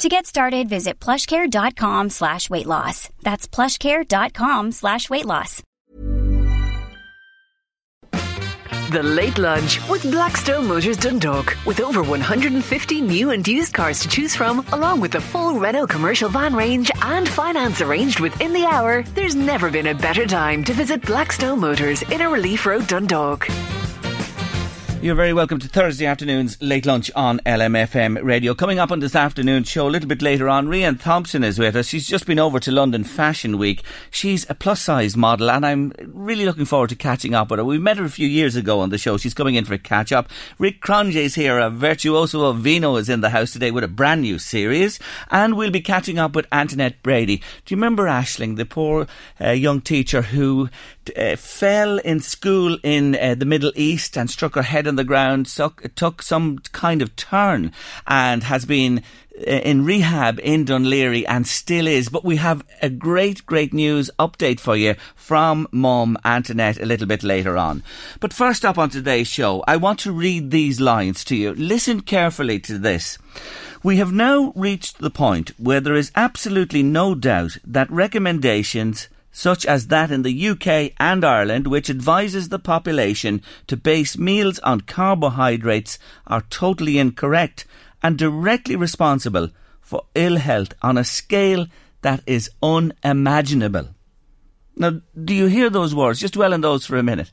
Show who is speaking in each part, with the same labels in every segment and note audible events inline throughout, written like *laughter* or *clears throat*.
Speaker 1: To get started, visit plushcare.com slash weight loss. That's plushcare.com slash weight loss.
Speaker 2: The Late Lunch with Blackstone Motors Dundalk. With over 150 new and used cars to choose from, along with the full Renault commercial van range and finance arranged within the hour, there's never been a better time to visit Blackstone Motors in a Relief Road Dundalk.
Speaker 3: You're very welcome to Thursday afternoon's late lunch on LMFM radio. Coming up on this afternoon's show a little bit later on, Rian Thompson is with us. She's just been over to London Fashion Week. She's a plus size model and I'm really looking forward to catching up with her. We met her a few years ago on the show. She's coming in for a catch up. Rick Cronje is here. A virtuoso of vino is in the house today with a brand new series. And we'll be catching up with Antoinette Brady. Do you remember Ashling, the poor uh, young teacher who uh, fell in school in uh, the Middle East and struck her head on the ground, suck, took some kind of turn and has been uh, in rehab in Dún Laoghaire and still is. But we have a great, great news update for you from Mum Antoinette a little bit later on. But first up on today's show, I want to read these lines to you. Listen carefully to this. We have now reached the point where there is absolutely no doubt that recommendations such as that in the UK and Ireland, which advises the population to base meals on carbohydrates, are totally incorrect and directly responsible for ill health on a scale that is unimaginable. Now, do you hear those words? Just dwell on those for a minute.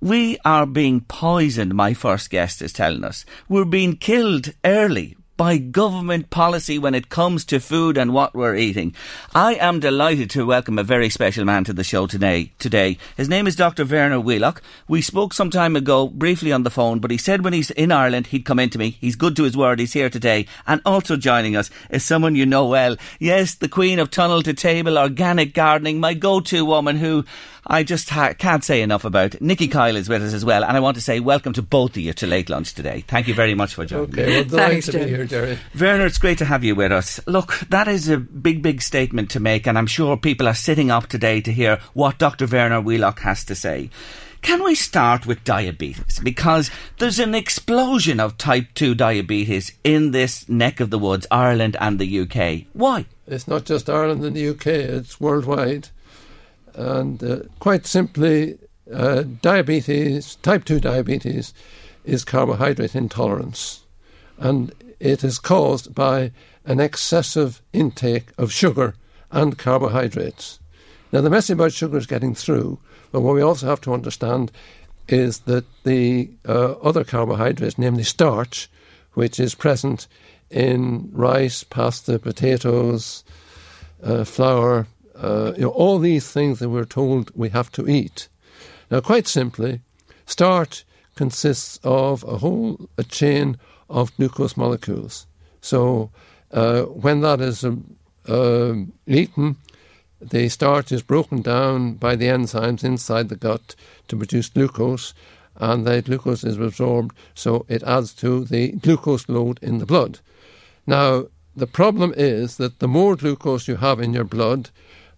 Speaker 3: We are being poisoned, my first guest is telling us. We're being killed early by government policy when it comes to food and what we're eating. I am delighted to welcome a very special man to the show today. Today, his name is Dr. Verner Wheelock. We spoke some time ago briefly on the phone, but he said when he's in Ireland he'd come in to me. He's good to his word. He's here today, and also joining us is someone you know well. Yes, the Queen of Tunnel to Table Organic Gardening, my go-to woman who I just ha- can't say enough about. Nikki Kyle is with us as well, and I want to say welcome to both of you to Late Lunch today. Thank you very much for joining
Speaker 4: okay,
Speaker 3: me.
Speaker 4: well, delighted to be here, Derry.
Speaker 3: Verner, it's great to have you with us. Look, that is a big, big statement to make, and I'm sure people are sitting up today to hear what Dr. Verner Wheelock has to say. Can we start with diabetes? Because there's an explosion of type 2 diabetes in this neck of the woods, Ireland and the UK. Why?
Speaker 4: It's not just Ireland and the UK, it's worldwide. And uh, quite simply, uh, diabetes, type 2 diabetes, is carbohydrate intolerance. And it is caused by an excessive intake of sugar and carbohydrates. Now, the message about sugar is getting through, but what we also have to understand is that the uh, other carbohydrates, namely starch, which is present in rice, pasta, potatoes, uh, flour, uh, you know, all these things that we're told we have to eat. Now, quite simply, starch consists of a whole a chain of glucose molecules. So, uh, when that is uh, eaten, the starch is broken down by the enzymes inside the gut to produce glucose, and the glucose is absorbed, so it adds to the glucose load in the blood. Now, the problem is that the more glucose you have in your blood,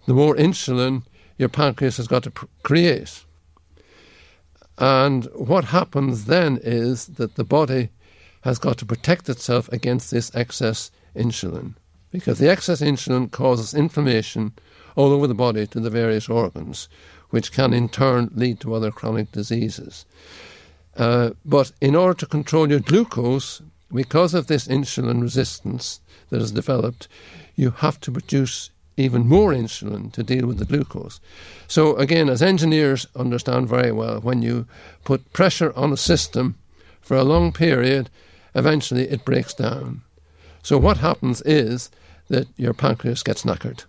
Speaker 4: the more insulin your pancreas has got to pr- create. And what happens then is that the body has got to protect itself against this excess insulin because the excess insulin causes inflammation all over the body to the various organs, which can in turn lead to other chronic diseases. Uh, but in order to control your glucose, because of this insulin resistance that has developed, you have to produce even more insulin to deal with the glucose. So, again, as engineers understand very well, when you put pressure on a system for a long period, eventually it breaks down. So, what happens is that your pancreas gets knackered.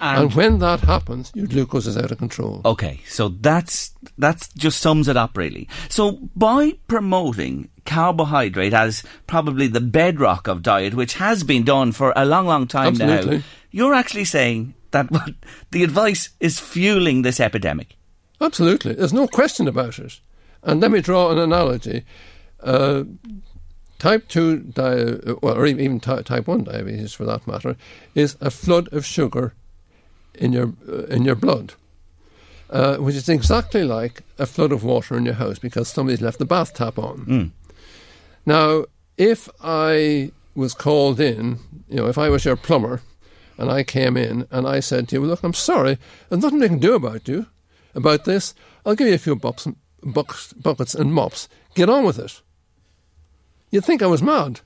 Speaker 4: And, and, when that happens, your glucose is out of control.
Speaker 3: Okay, so that's that's just sums it up really. So by promoting carbohydrate as probably the bedrock of diet, which has been done for a long, long time
Speaker 4: Absolutely.
Speaker 3: now, you're actually saying that the advice is fueling this epidemic.
Speaker 4: Absolutely, there's no question about it. And let me draw an analogy. Uh, type 2, di- or even type 1 diabetes for that matter, is a flood of sugar in your uh, in your blood, uh, which is exactly like a flood of water in your house because somebody's left the bath tap on.
Speaker 3: Mm.
Speaker 4: Now, if I was called in, you know, if I was your plumber, and I came in and I said to you, well, "Look, I'm sorry, there's nothing we can do about you about this. I'll give you a few bucks, bucks, buckets and mops. Get on with it." You'd think I was mad.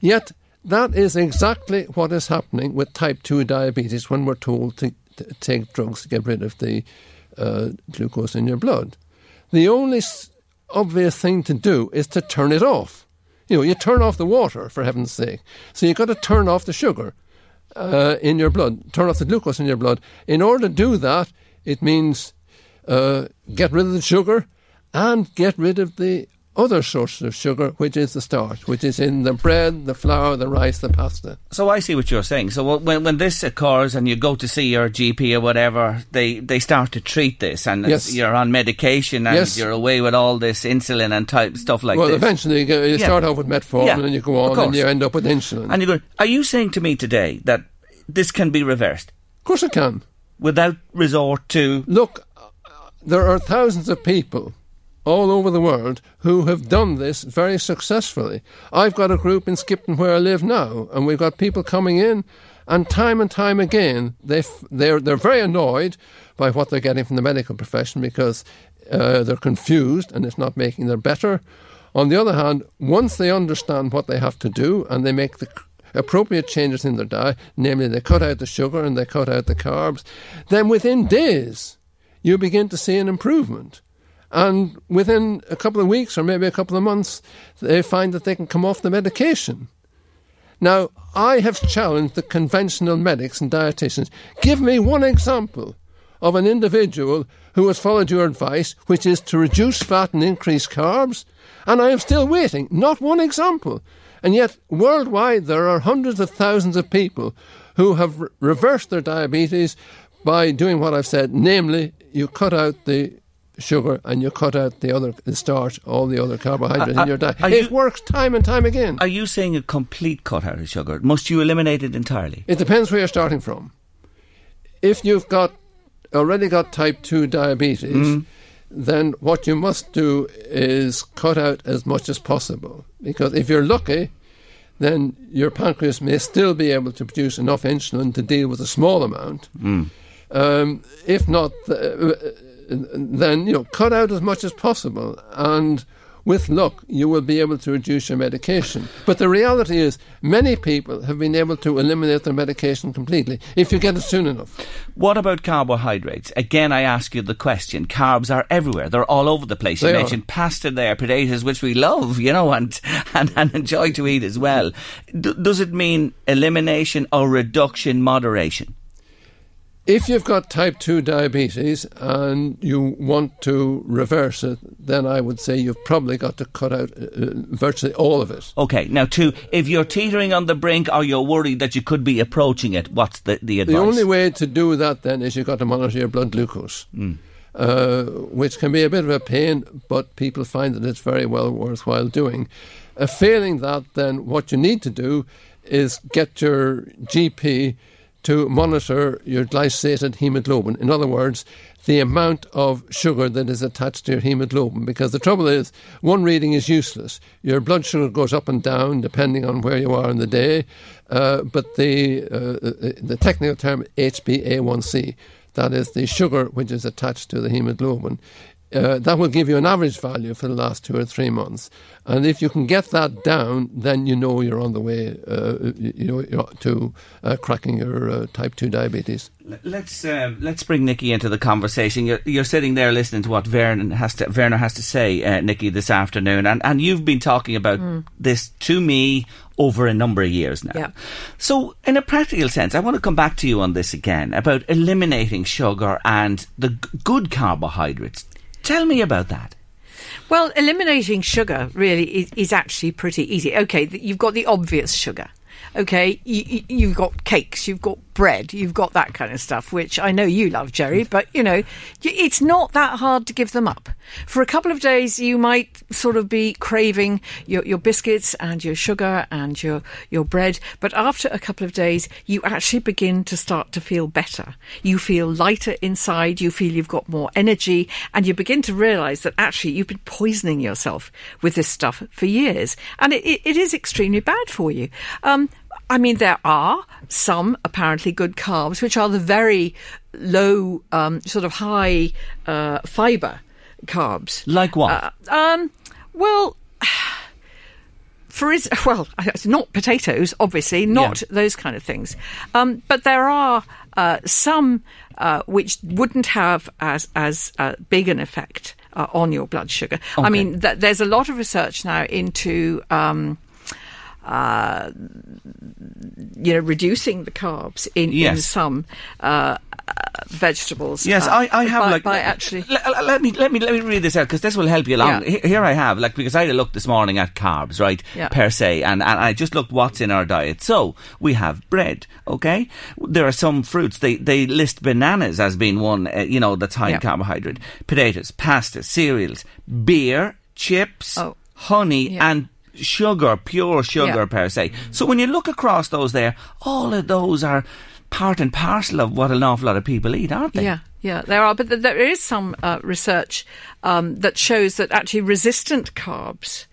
Speaker 4: Yet that is exactly what is happening with type 2 diabetes when we're told to, take drugs to get rid of the uh, glucose in your blood. The only s- obvious thing to do is to turn it off. You know, you turn off the water, for heaven's sake. So you've got to turn off the sugar uh, in your blood, turn off the glucose in your blood. In order to do that, it means uh, get rid of the sugar and get rid of the other sources of sugar, which is the starch, which is in the bread, the flour, the rice, the pasta.
Speaker 3: So I see what you're saying. So when when this occurs and you go to see your GP or whatever, they, they start to treat this, and
Speaker 4: yes.
Speaker 3: you're on medication and
Speaker 4: yes.
Speaker 3: you're away with all this insulin and type stuff like
Speaker 4: well,
Speaker 3: this.
Speaker 4: Well, eventually you, you
Speaker 3: yeah.
Speaker 4: start off with metformin
Speaker 3: yeah,
Speaker 4: and you go on and you end up with insulin.
Speaker 3: And you go, are you saying to me today that this can be reversed?
Speaker 4: Of course it can.
Speaker 3: Without resort to
Speaker 4: look, uh, there are thousands of people all over the world who have done this very successfully. I've got a group in Skipton where I live now, and we've got people coming in, and time and time again, they they're, they're very annoyed by what they're getting from the medical profession because uh, they're confused and it's not making them better. On the other hand, once they understand what they have to do and they make the appropriate changes in their diet, namely they cut out the sugar and they cut out the carbs, then within days you begin to see an improvement. And within a couple of weeks or maybe a couple of months, they find that they can come off the medication. Now, I have challenged the conventional medics and dietitians. Give me one example of an individual who has followed your advice, which is to reduce fat and increase carbs, and I am still waiting. Not one example. And yet, worldwide, there are hundreds of thousands of people who have re- reversed their diabetes by doing what I've said, namely, you cut out the sugar and you cut out the other the starch, all the other carbohydrates uh, in your diet. It you, works time and time again.
Speaker 3: Are you saying a complete cut out of sugar? Must you eliminate it entirely?
Speaker 4: It depends where you're starting from. If you've got already got type two diabetes, mm. then what you must do is cut out as much as possible. Because if you're lucky, then your pancreas may still be able to produce enough insulin to deal with a small amount.
Speaker 3: Mm.
Speaker 4: Um, if not, uh, then you know cut out as much as possible and with luck, you will be able to reduce your medication. But the reality is, many people have been able to eliminate their medication completely if you get it soon enough.
Speaker 3: What about carbohydrates? Again, I ask you the question. Carbs are everywhere. They're all over the place. You
Speaker 4: they
Speaker 3: mentioned
Speaker 4: are.
Speaker 3: pasta there, potatoes, which we love, you know, and, *laughs* and, and enjoy to eat as well. D- does it mean elimination or reduction, moderation?
Speaker 4: If you've got type 2 diabetes and you want to reverse it, then I would say you've probably got to cut out uh, virtually all of it.
Speaker 3: Okay, now, two, if you're teetering on the brink or you're worried that you could be approaching it, what's the, the advice?
Speaker 4: The only way to do that then is you've got to monitor your blood glucose,
Speaker 3: mm.
Speaker 4: uh, which can be a bit of a pain, but people find that it's very well worthwhile doing. Uh, failing that, then what you need to do is get your GP to monitor your glycated hemoglobin. In other words, the amount of sugar that is attached to your hemoglobin. Because the trouble is, one reading is useless. Your blood sugar goes up and down depending on where you are in the day. Uh, but the uh, the technical term HbA1c, that is the sugar which is attached to the hemoglobin, uh, that will give you an average value for the last two or three months. And if you can get that down, then you know you're on the way uh, you know, to uh, cracking your uh, type 2 diabetes.
Speaker 3: Let's uh, let's bring Nikki into the conversation. You're, you're, sitting there listening to what Verner has to, Verner has to say, uh, Nikki, this afternoon, and, and you've been talking about mm. this to me over a number of years now.
Speaker 5: Yeah.
Speaker 3: So, in a practical sense, I want to come back to you on this again about eliminating sugar and the g- good carbohydrates. Tell me about that.
Speaker 5: Well, eliminating sugar really is, is actually pretty easy. Okay, you've got the obvious sugar. Okay, you, you've got cakes, you've got bread, you've got that kind of stuff, which I know you love, Gerry, but you know, it's not that hard to give them up. For a couple of days, you might sort of be craving your, your biscuits and your sugar and your, your bread, but after a couple of days, you actually begin to start to feel better. You feel lighter inside, you feel you've got more energy, and you begin to realize that actually you've been poisoning yourself with this stuff for years. And it, it is extremely bad for you. Um, I mean, there are some apparently good carbs, which are the very low, um, sort of high uh, fiber carbs.
Speaker 3: Like what? Uh,
Speaker 5: um, well, *sighs* for is *laughs* well, it's not potatoes, obviously, not yeah. those kind of things. Um, but there are uh, some uh, which wouldn't have as as uh, big an effect uh, on your blood sugar. Okay. I mean, th- there's a lot of research now into. Um, uh, you know, reducing the carbs in, yes. in some uh, vegetables.
Speaker 3: Yes, uh, I, I have
Speaker 5: by,
Speaker 3: like
Speaker 5: by actually.
Speaker 3: Let, let, me let me let me read this out because this will help you along. Yeah. Here I have like because I looked this morning at carbs, right?
Speaker 5: Yeah.
Speaker 3: Per se, and, and I just looked what's in our diet. So we have bread. Okay, there are some fruits. They they list bananas as being one. Uh, you know that's high yeah. in carbohydrate. Potatoes, pasta, cereals, beer, chips. Oh. Honey and sugar, pure sugar yeah. per se. So when you look across those there, all of those are part and parcel of what an awful lot of people eat, aren't they?
Speaker 5: Yeah. Yeah, there are, but there is some uh, research um, that shows that actually resistant carbs,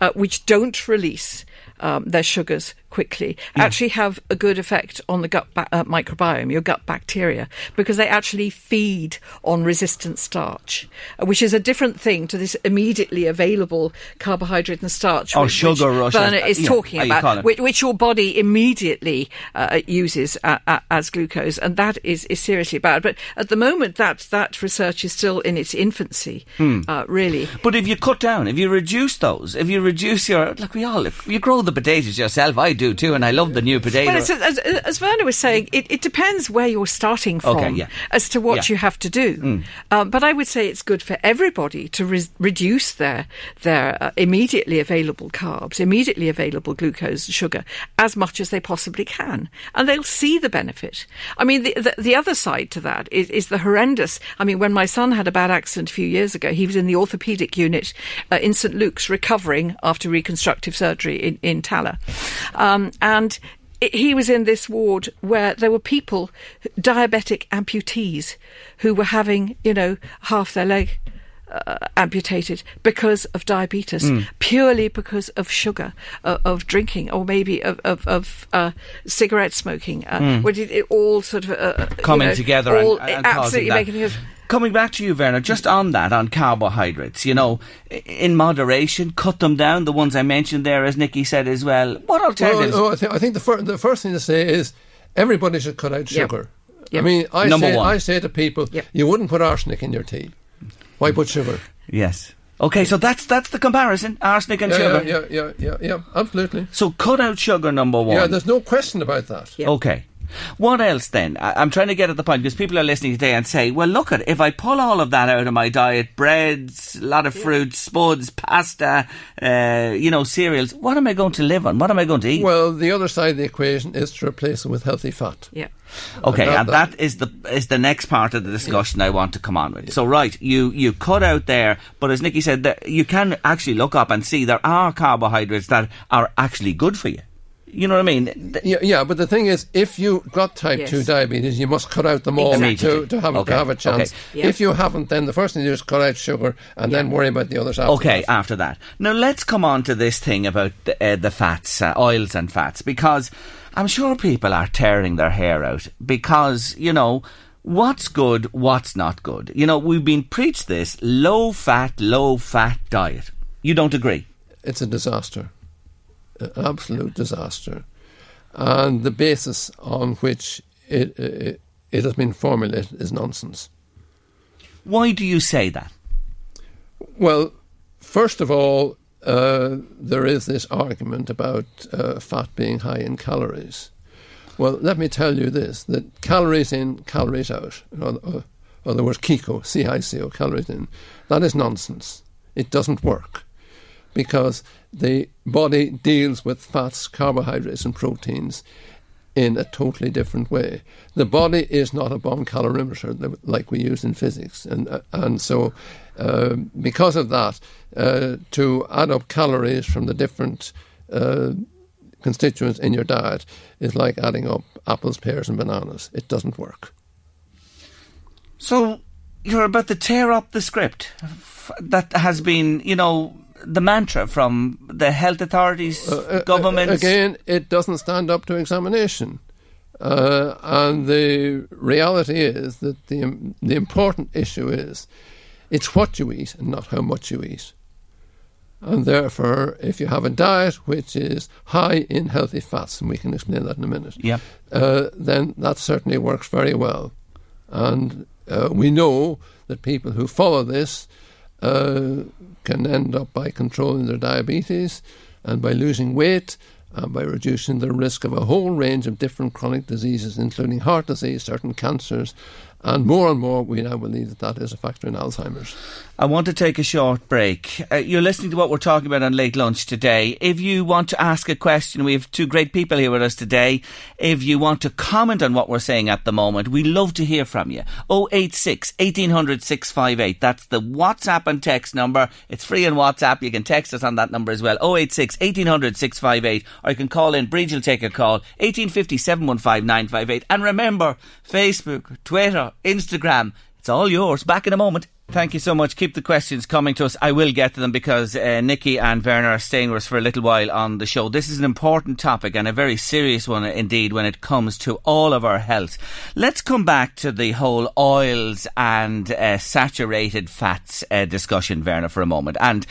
Speaker 5: uh, which don't release um, their sugars quickly yeah. actually have a good effect on the gut ba- uh, microbiome, your gut bacteria, because they actually feed on resistant starch, uh, which is a different thing to this immediately available carbohydrate and starch.
Speaker 3: Or which, sugar
Speaker 5: which Verner is yeah, talking about, which, which, your body immediately uh, uses as glucose, and that is, is seriously bad. But at the moment, that that research is still in its infancy, hmm. Uh, really.
Speaker 3: But if you cut down, if you reduce those, if you reduce your like we all, if you grow the potatoes yourself. I do do too, and I love the new potato.
Speaker 5: Well, as, as, Verner was saying, it, it, depends where you're starting from
Speaker 3: okay, yeah.
Speaker 5: as to what
Speaker 3: yeah.
Speaker 5: you have to do. Mm. Um, but I would say it's good for everybody to re- reduce their their uh, immediately available carbs, immediately available glucose and sugar as much as they possibly can, and they'll see the benefit. I mean, the the, the other side to that is, is, the horrendous. I mean, when my son had a bad accident a few years ago, he was in the orthopedic unit uh, in St Luke's recovering after reconstructive surgery in in Tallaght. Um, Um, and he was in this ward where there were people, diabetic amputees, who were having, you know, half their leg uh, amputated because of diabetes, mm. purely because of sugar, uh, of drinking, or maybe of, of, of uh, cigarette smoking. Uh, mm. Where it, it all sort of uh,
Speaker 3: coming
Speaker 5: you know,
Speaker 3: together
Speaker 5: all,
Speaker 3: and, and
Speaker 5: absolutely making it.
Speaker 3: Coming back to you, Verner, just on that, on carbohydrates, you know, in moderation, cut them down. The ones I mentioned there, as Nikki said as well. What alternatives?
Speaker 4: Well, I, think, I think the, fir- the first thing to say is everybody should cut out sugar. Yep. Yep. I mean, I
Speaker 3: Number
Speaker 4: say,
Speaker 3: one.
Speaker 4: I say to people, yep. you wouldn't put arsenic in your tea. Why put sugar?
Speaker 3: Yes. Okay, so that's that's the comparison: arsenic and
Speaker 4: yeah,
Speaker 3: sugar.
Speaker 4: Yeah, yeah, yeah, yeah, yeah, absolutely.
Speaker 3: So cut out sugar, number one.
Speaker 4: Yeah, there's no question about that.
Speaker 3: Okay. What else then? I, am trying to get at the point because people are listening today and say, well, look at if I pull all of that out of my diet, breads, a lot of fruit, spuds, pasta, uh, you know, cereals, what am I going to live on? What am I going to eat?
Speaker 4: Well, the other side of the equation is to replace it with healthy fat.
Speaker 5: Yeah.
Speaker 3: Okay, and that, that is the is the next part of the discussion yeah. I want to come on with. So, right, you you cut out there, but as Nikki said, that you can actually look up and see there are carbohydrates that are actually good for you. You know what I mean?
Speaker 4: Yeah, yeah, but the thing is, if you've got type yes. two diabetes, you must cut out them all to, to, have, okay. to have a chance. Okay. If you haven't, then the first thing you do is cut out sugar and yeah. then worry about the others after
Speaker 3: Okay,
Speaker 4: that.
Speaker 3: after that. Now let's come on to this thing about the, uh, the fats, uh, oils and fats, because I'm sure people are tearing their hair out because, you know, what's good, what's not good. You know, we've been preached this low fat, low fat diet. You don't agree?
Speaker 4: It's a disaster, an absolute disaster, and the basis on which it, it, it has been formulated is nonsense.
Speaker 3: Why do you say that?
Speaker 4: Well, first of all, uh, there is this argument about uh, fat being high in calories. Well, let me tell you this that calories in, calories out, in other, other words, KICO, C I C O, calories in, that is nonsense. It doesn't work because the body deals with fats, carbohydrates, and proteins in a totally different way. The body is not a bomb calorimeter like we use in physics, and uh, and so uh, because of that, uh, to add up calories from the different uh, constituents in your diet is like adding up apples, pears, and bananas. It doesn't work.
Speaker 3: So you're about to tear up the script that has been, you know, the mantra from the health authorities, uh, uh, governments.
Speaker 4: Again, it doesn't stand up to examination. Uh, and the reality is that the, the important issue is it's what you eat and not how much you eat. And therefore, if you have a diet which is high in healthy fats, and we can explain that in a minute,
Speaker 3: yeah.
Speaker 4: Uh, then that certainly works very well. And uh, we know that people who follow this uh, can end up by controlling their diabetes and by losing weight and by reducing the risk of a whole range of different chronic diseases, including heart disease, certain cancers, and more and more, we now believe that that is a factor in Alzheimer's.
Speaker 3: I want to take a short break. Uh, you're listening to what we're talking about on Late Lunch today. If you want to ask a question, we have two great people here with us today. If you want to comment on what we're saying at the moment, we love to hear from you. 086 1800 658. That's the WhatsApp and text number. It's free on WhatsApp. You can text us on that number as well. 086 1800 658. Or you can call in. Bridge will take a call. 1850 715 958. And remember, Facebook, Twitter, Instagram. It's all yours. Back in a moment. Thank you so much. Keep the questions coming to us. I will get to them because uh, Nikki and Verner are staying with us for a little while on the show. This is an important topic and a very serious one indeed when it comes to all of our health. Let's come back to the whole oils and uh, saturated fats uh, discussion, Verner, for a moment. And,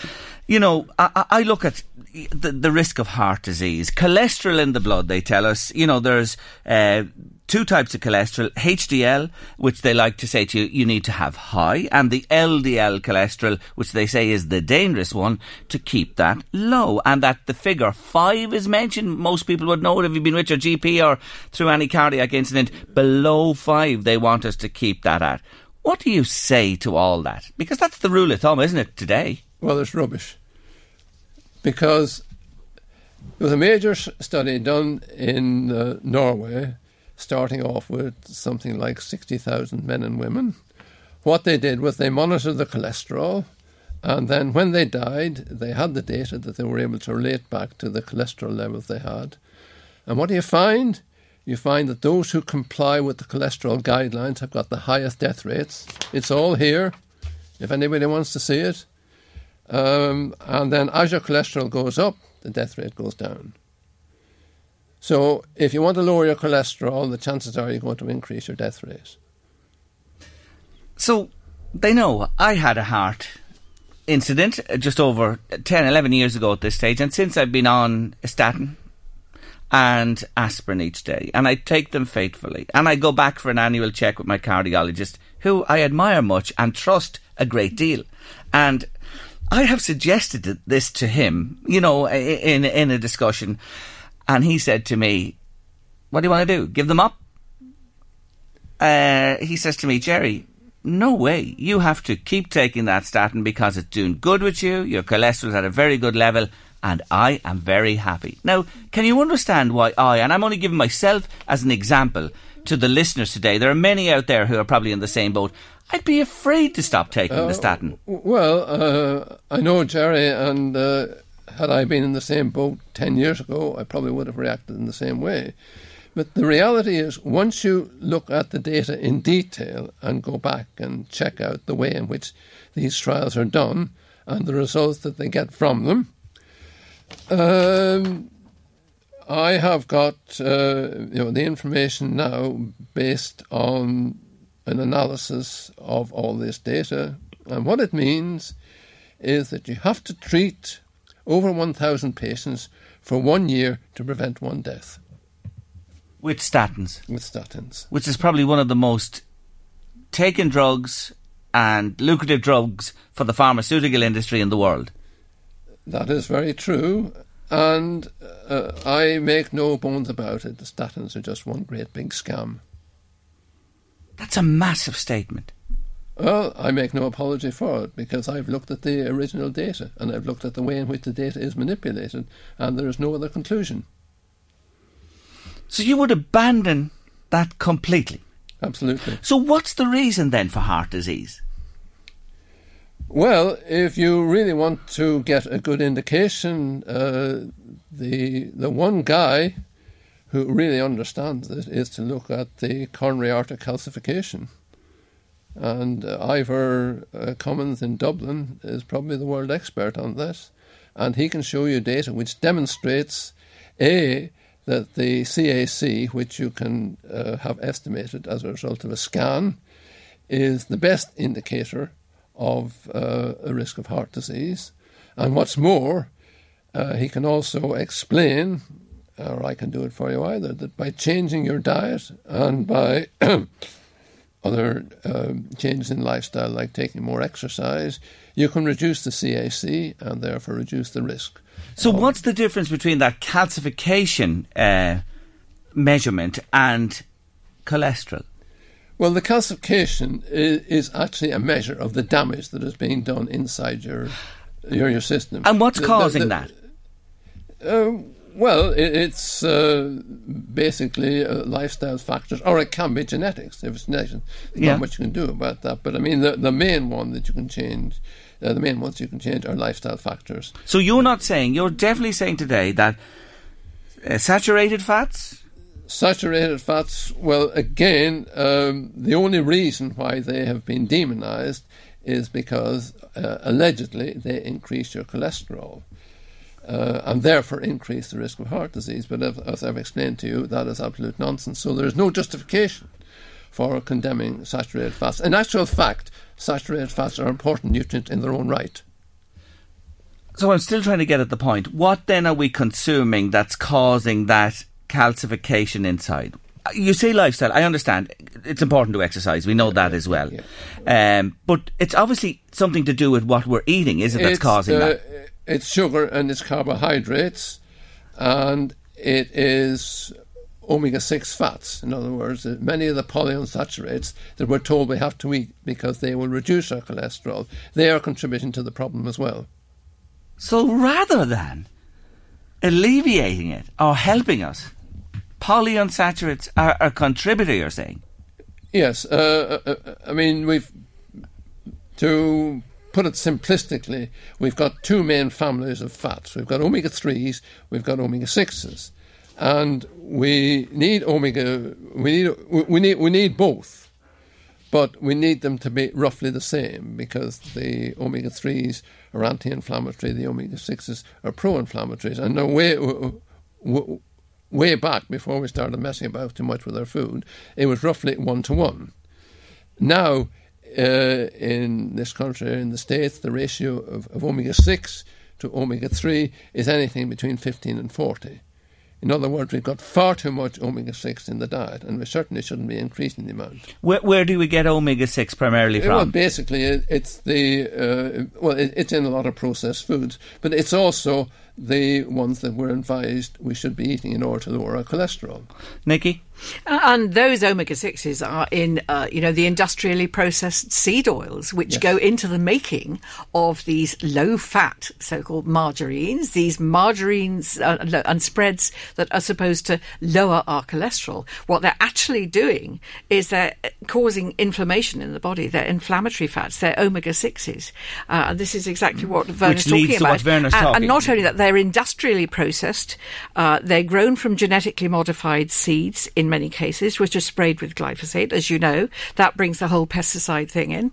Speaker 3: you know, I, I look at the, the, risk of heart disease, cholesterol in the blood, they tell us. You know, there's uh, two types of cholesterol HDL, which they like to say to you, you need to have high, and the LDL cholesterol, which they say is the dangerous one, to keep that low. And that the figure five is mentioned. Most people would know it if you've been with your GP or through any cardiac incident. Below five, they want us to keep that at. What do you say to all that? Because that's the rule of thumb, isn't it, today?
Speaker 4: Well, it's rubbish. Because there was a major study done in uh, Norway starting off with something like 60,000 men and women. What they did was they monitored the cholesterol, and then when they died, they had the data that they were able to relate back to the cholesterol levels they had. And what do you find? You find that those who comply with the cholesterol guidelines have got the highest death rates. It's all here, if anybody wants to see it. Um, and then as your cholesterol goes up, the death rate goes down. So if you want to lower your cholesterol, the chances are you're going to increase your death rate.
Speaker 3: So they know I had a heart incident uh, just over 10, 11 years ago at this stage, and since I've been on a statin and aspirin each day, and I take them faithfully, and I go back for an annual check with my cardiologist, who I admire much and trust a great deal. And I have suggested this to him, you know, in in a discussion and he said to me, What do you want to do? Give them up? Uh, he says to me, Gerry, no way. You have to keep taking that statin because it's doing good with you. Your cholesterol's at a very good level, and I am very happy. Now, can you understand why I, and I'm only giving myself as an example to the listeners today, there are many out there who are probably in the same boat. I'd be afraid to stop taking uh, the statin.
Speaker 4: Well, uh, I know, Gerry, and uh, had I been in the same boat 10 years ago, I probably would have reacted in the same way. But the reality is, once you look at the data in detail and go back and check out the way in which these trials are done and the results that they get from them, um, I have got uh, you know the information now based on an analysis of all this data. And what it means is that you have to treat over 1,000 patients for one year to prevent one death.
Speaker 3: With statins?
Speaker 4: With statins.
Speaker 3: Which is probably one of the most taken drugs and lucrative drugs for the pharmaceutical industry in the world.
Speaker 4: That is very true. And uh, I make no bones about it. The statins are just one great big scam.
Speaker 3: That's a massive statement.
Speaker 4: Well, I make no apology for it because I've looked at the original data and I've looked at the way in which the data is manipulated, and there is no other conclusion.
Speaker 3: So you would abandon that completely?
Speaker 4: Absolutely.
Speaker 3: So, what's the reason then for heart disease?
Speaker 4: Well, if you really want to get a good indication, uh, the the one guy who really understands it is to look at the coronary artery calcification. And Ivor uh, Cummins in Dublin is probably the world expert on this. And he can show you data which demonstrates A, that the CAC, which you can uh, have estimated as a result of a scan, is the best indicator of uh, a risk of heart disease. And what's more, uh, he can also explain or I can do it for you either, that by changing your diet and by *clears throat* other uh, changes in lifestyle, like taking more exercise, you can reduce the CAC and therefore reduce the risk.
Speaker 3: So, what's the difference between that calcification uh, measurement and cholesterol?
Speaker 4: Well, the calcification is, is, actually a measure of the damage that is being done inside your your, your system.
Speaker 3: And what's the, causing the,
Speaker 4: the, that? Uh, well, it's uh, basically uh, lifestyle factors, or it can be genetics. If it's genetics, there's yeah. not much you can do about that. But I mean, the, the main one that you can change, uh, the main ones you can change are lifestyle factors.
Speaker 3: So you're not saying, you're definitely saying today that uh, saturated fats?
Speaker 4: Saturated fats, well, again, um, the only reason why they have been demonized is because uh, allegedly they increase your cholesterol uh, and therefore increase the risk of heart disease. But as I've explained to you, that is absolute nonsense. So there is no justification for condemning saturated fats. In actual fact, saturated fats are an important nutrient in their own right.
Speaker 3: So I'm still trying to get at the point. What then are we consuming that's causing that calcification inside? You say lifestyle. I understand. It's important to exercise. We know that as well. Um, but it's obviously something to do with what we're eating, is it? That's
Speaker 4: it's,
Speaker 3: causing
Speaker 4: uh,
Speaker 3: that
Speaker 4: it's sugar and it's carbohydrates, and it is omega 6 fats. In other words, uh, many of the polyunsaturates that we're told we have to eat because they will reduce our cholesterol, they are contributing to the problem as well.
Speaker 3: So rather than alleviating it or helping us, polyunsaturates are a contributor, you're saying?
Speaker 4: Yes. Uh, uh, uh I mean, we've. To put it simplistically, we've got two main families of fats. We've got omega 3s, we've got omega 6s. And we need omega, we need, we need, we need both, but we need them to be roughly the same because the omega 3s are anti inflammatory, the omega 6s are pro inflammatories. And way, way back before we started messing about too much with our food, it was roughly one to one. Now, uh, in this country, in the States, the ratio of, of omega 6 to omega 3 is anything between 15 and 40. In other words, we've got far too much omega 6 in the diet, and we certainly shouldn't be increasing the amount.
Speaker 3: Where, where do we get omega 6 primarily from?
Speaker 4: Well, basically, it's the, uh, well, it's in a lot of processed foods, but it's also the ones that we're advised we should be eating in order to lower our cholesterol.
Speaker 3: Nikki?
Speaker 5: Uh, and those omega sixes are in, uh, you know, the industrially processed seed oils, which yes. go into the making of these low-fat so-called margarines. These margarines uh, and spreads that are supposed to lower our cholesterol. What they're actually doing is they're causing inflammation in the body. They're inflammatory fats. They're omega sixes, uh, and this is exactly what Verner's talking about.
Speaker 3: and,
Speaker 5: talking. and, not only that, they're industrially processed. Uh, they're grown from genetically modified seeds in many cases, which are sprayed with glyphosate, as you know. That brings the whole pesticide thing in.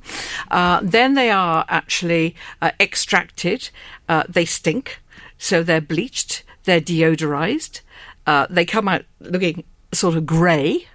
Speaker 5: Uh, then they are actually uh, extracted. Uh, they stink, so they're bleached. They're deodorized. Uh, they come out looking sort of grey.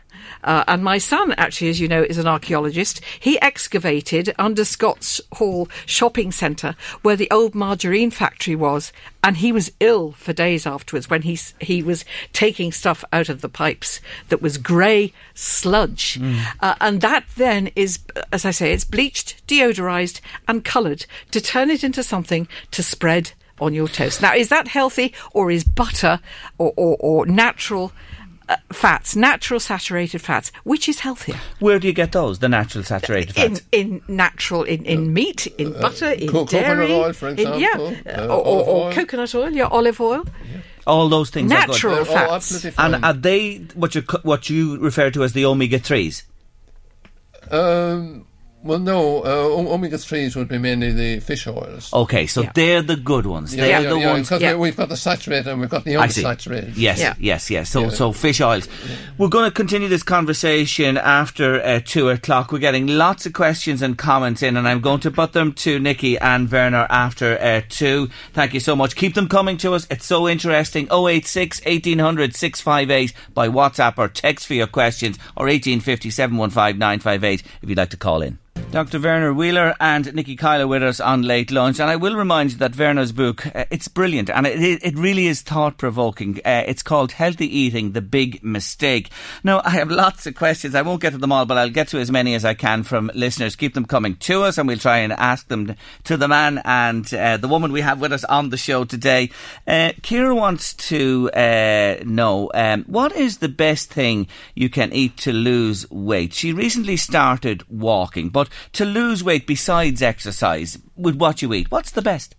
Speaker 5: Uh, and my son, actually, as you know, is an archaeologist. He excavated under Scotch Hall shopping centre where the old margarine factory was, and he was ill for days afterwards when he he was taking stuff out of the pipes that was grey sludge, mm. uh, and that then is, as I say, it's bleached, deodorized, and coloured to turn it into something to spread on your toast. Now, is that healthy, or is butter or, or, or natural? Uh, fats, natural saturated fats, which is healthier?
Speaker 3: Where do you get those? The natural saturated
Speaker 5: fats in, in natural in, in meat, in uh, butter, in
Speaker 4: co-
Speaker 5: dairy,
Speaker 4: coconut oil, for example,
Speaker 5: in, yeah, uh, or, or, or coconut oil, yeah, olive oil. Yeah.
Speaker 3: All those things
Speaker 5: natural
Speaker 3: fats, and are they what you what you refer to as the omega threes?
Speaker 4: Um, well, no, uh, omega threes would be mainly the fish oils.
Speaker 3: Okay, so yeah. they're the good ones. Yeah, they're
Speaker 4: yeah,
Speaker 3: the
Speaker 4: yeah,
Speaker 3: ones
Speaker 4: because we've got the saturated and we've got the unsaturated.
Speaker 3: Yes, yes, yes. So, so fish oils. We're going to continue this conversation after uh, two o'clock. We're getting lots of questions and comments in, and I'm going to put them to Nikki and Verner after uh, two. Thank you so much. Keep them coming to us. It's so interesting. 086 1800 658 by WhatsApp or text for your questions, or 1850 715 958 if you'd like to call in. Dr. Verner Wheeler and Nikki Kyler with us on Late Lunch. And I will remind you that Verner's book, uh, it's brilliant and it, it really is thought provoking. Uh, it's called Healthy Eating, The Big Mistake. Now, I have lots of questions. I won't get to them all, but I'll get to as many as I can from listeners. Keep them coming to us and we'll try and ask them to the man and uh, the woman we have with us on the show today. Uh, Kira wants to uh, know um, what is the best thing you can eat to lose weight? She recently started walking, but to lose weight besides exercise with what you eat, what's the best?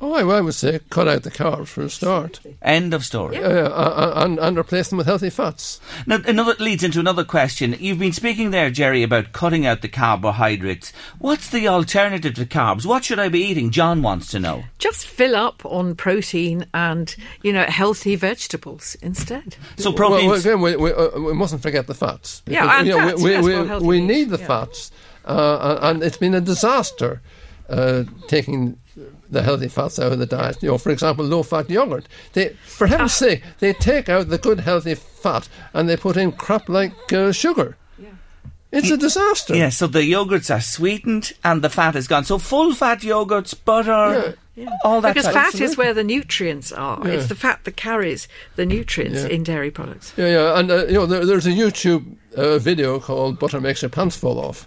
Speaker 4: Oh, I would say cut out the carbs for a start.
Speaker 3: End of story.
Speaker 4: Yeah, uh, and, and replace them with healthy fats.
Speaker 3: Now, another leads into another question. You've been speaking there, Gerry, about cutting out the carbohydrates. What's the alternative to carbs? What should I be eating? John wants to know.
Speaker 5: Just fill up on protein and you know healthy vegetables instead.
Speaker 3: So protein.
Speaker 4: Well, again, we, we, uh, we, mustn't forget the fats.
Speaker 5: Yeah, and
Speaker 4: you
Speaker 5: know, fats,
Speaker 4: we,
Speaker 5: yes,
Speaker 4: we,
Speaker 5: well,
Speaker 4: we need the
Speaker 5: yeah.
Speaker 4: fats, uh, and it's been a disaster uh, taking the healthy fats out of the diet. You know, for example, low-fat yogurt. They, for heaven's ah. sake, they take out the good healthy fat and they put in crap like uh, sugar. It's a disaster.
Speaker 3: Yeah, so the yogurts are sweetened and the fat is gone. So full fat yogurts, butter, yeah. Yeah. all that.
Speaker 5: Because
Speaker 3: type.
Speaker 5: fat
Speaker 3: Absolutely.
Speaker 5: is where the nutrients are. Yeah. It's the fat that carries the nutrients
Speaker 4: Yeah.
Speaker 5: in dairy products.
Speaker 4: Yeah, yeah, and uh, you know, there, there's a YouTube uh, video called "Butter Makes Your Pants Fall Off."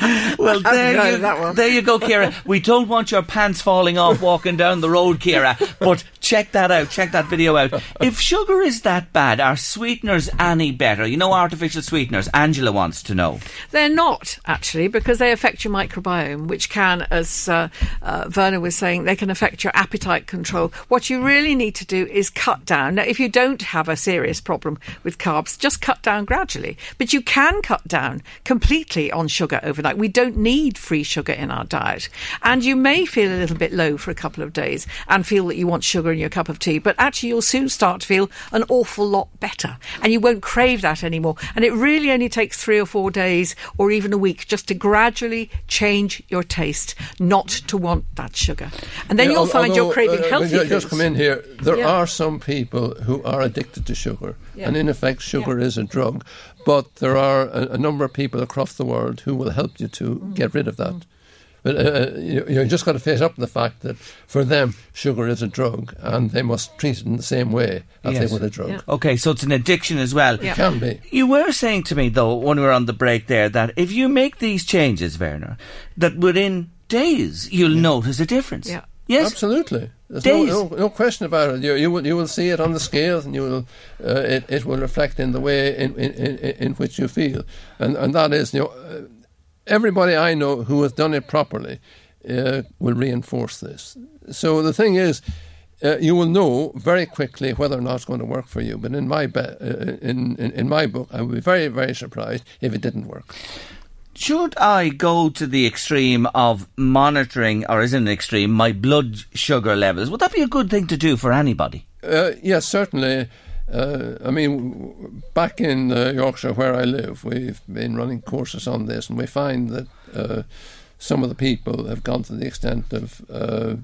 Speaker 4: *laughs*
Speaker 3: Well, there you, there you go, Kira. *laughs* We don't want your pants falling off walking down the road, Kira. But check that out. Check that video out. If sugar is that bad, are sweeteners any better? You know, artificial sweeteners. Angela wants to know.
Speaker 5: They're not actually because they affect your microbiome, which can, as uh, uh, Verner was saying, they can affect your appetite control. What you really need to do is cut down. Now, if you don't have a serious problem with carbs, just cut down gradually. But you can cut down completely on sugar overnight. We don't need free sugar in our diet, and you may feel a little bit low for a couple of days and feel that you want sugar in your cup of tea. But actually, you'll soon start to feel an awful lot better, and you won't crave that anymore. And it really only takes three or four days or even a week just to gradually change your taste, not to want that sugar. And then
Speaker 4: Yeah,
Speaker 5: you'll
Speaker 4: al-
Speaker 5: find you're craving
Speaker 4: uh,
Speaker 5: healthy
Speaker 4: ju- Just come in here. There
Speaker 5: Yeah.
Speaker 4: are some people who are addicted to sugar,
Speaker 5: Yeah.
Speaker 4: and in effect, sugar is a drug. But there are a, a number of people across the world who will help you to
Speaker 5: Mm.
Speaker 4: get rid of that. But uh, you, you just got to face up to the fact that for them, sugar is a drug, and they must treat it in the same way as
Speaker 3: Yes.
Speaker 4: they would a drug.
Speaker 5: Yeah.
Speaker 3: Okay, so it's an addiction as well.
Speaker 5: Yeah.
Speaker 4: Can be.
Speaker 3: You were saying to me, though, when we were on the break there, that if you make these changes, Verner, that within days you'll notice a difference.
Speaker 5: Yeah.
Speaker 3: Yes?
Speaker 4: Absolutely. There's no, no, no question about it. You, you will you will see it on the scales, and you will uh, it, it will reflect in the way in, in, in, in which you feel, and and that is you know uh, everybody I know who has done it properly uh, will reinforce this. So the thing is. Uh, you will know very quickly whether or not it's going to work for you. But in my be- uh, in, in in my book, I would be very very surprised if it didn't work.
Speaker 3: Should I go to the extreme of monitoring, or is it an extreme, my blood sugar levels? Would that be a good thing to do for anybody?
Speaker 4: Uh, yes, certainly. Uh, I mean, back in uh, Yorkshire where I live, we've been running courses on this, and we find that uh, some of the people have gone to the extent of uh,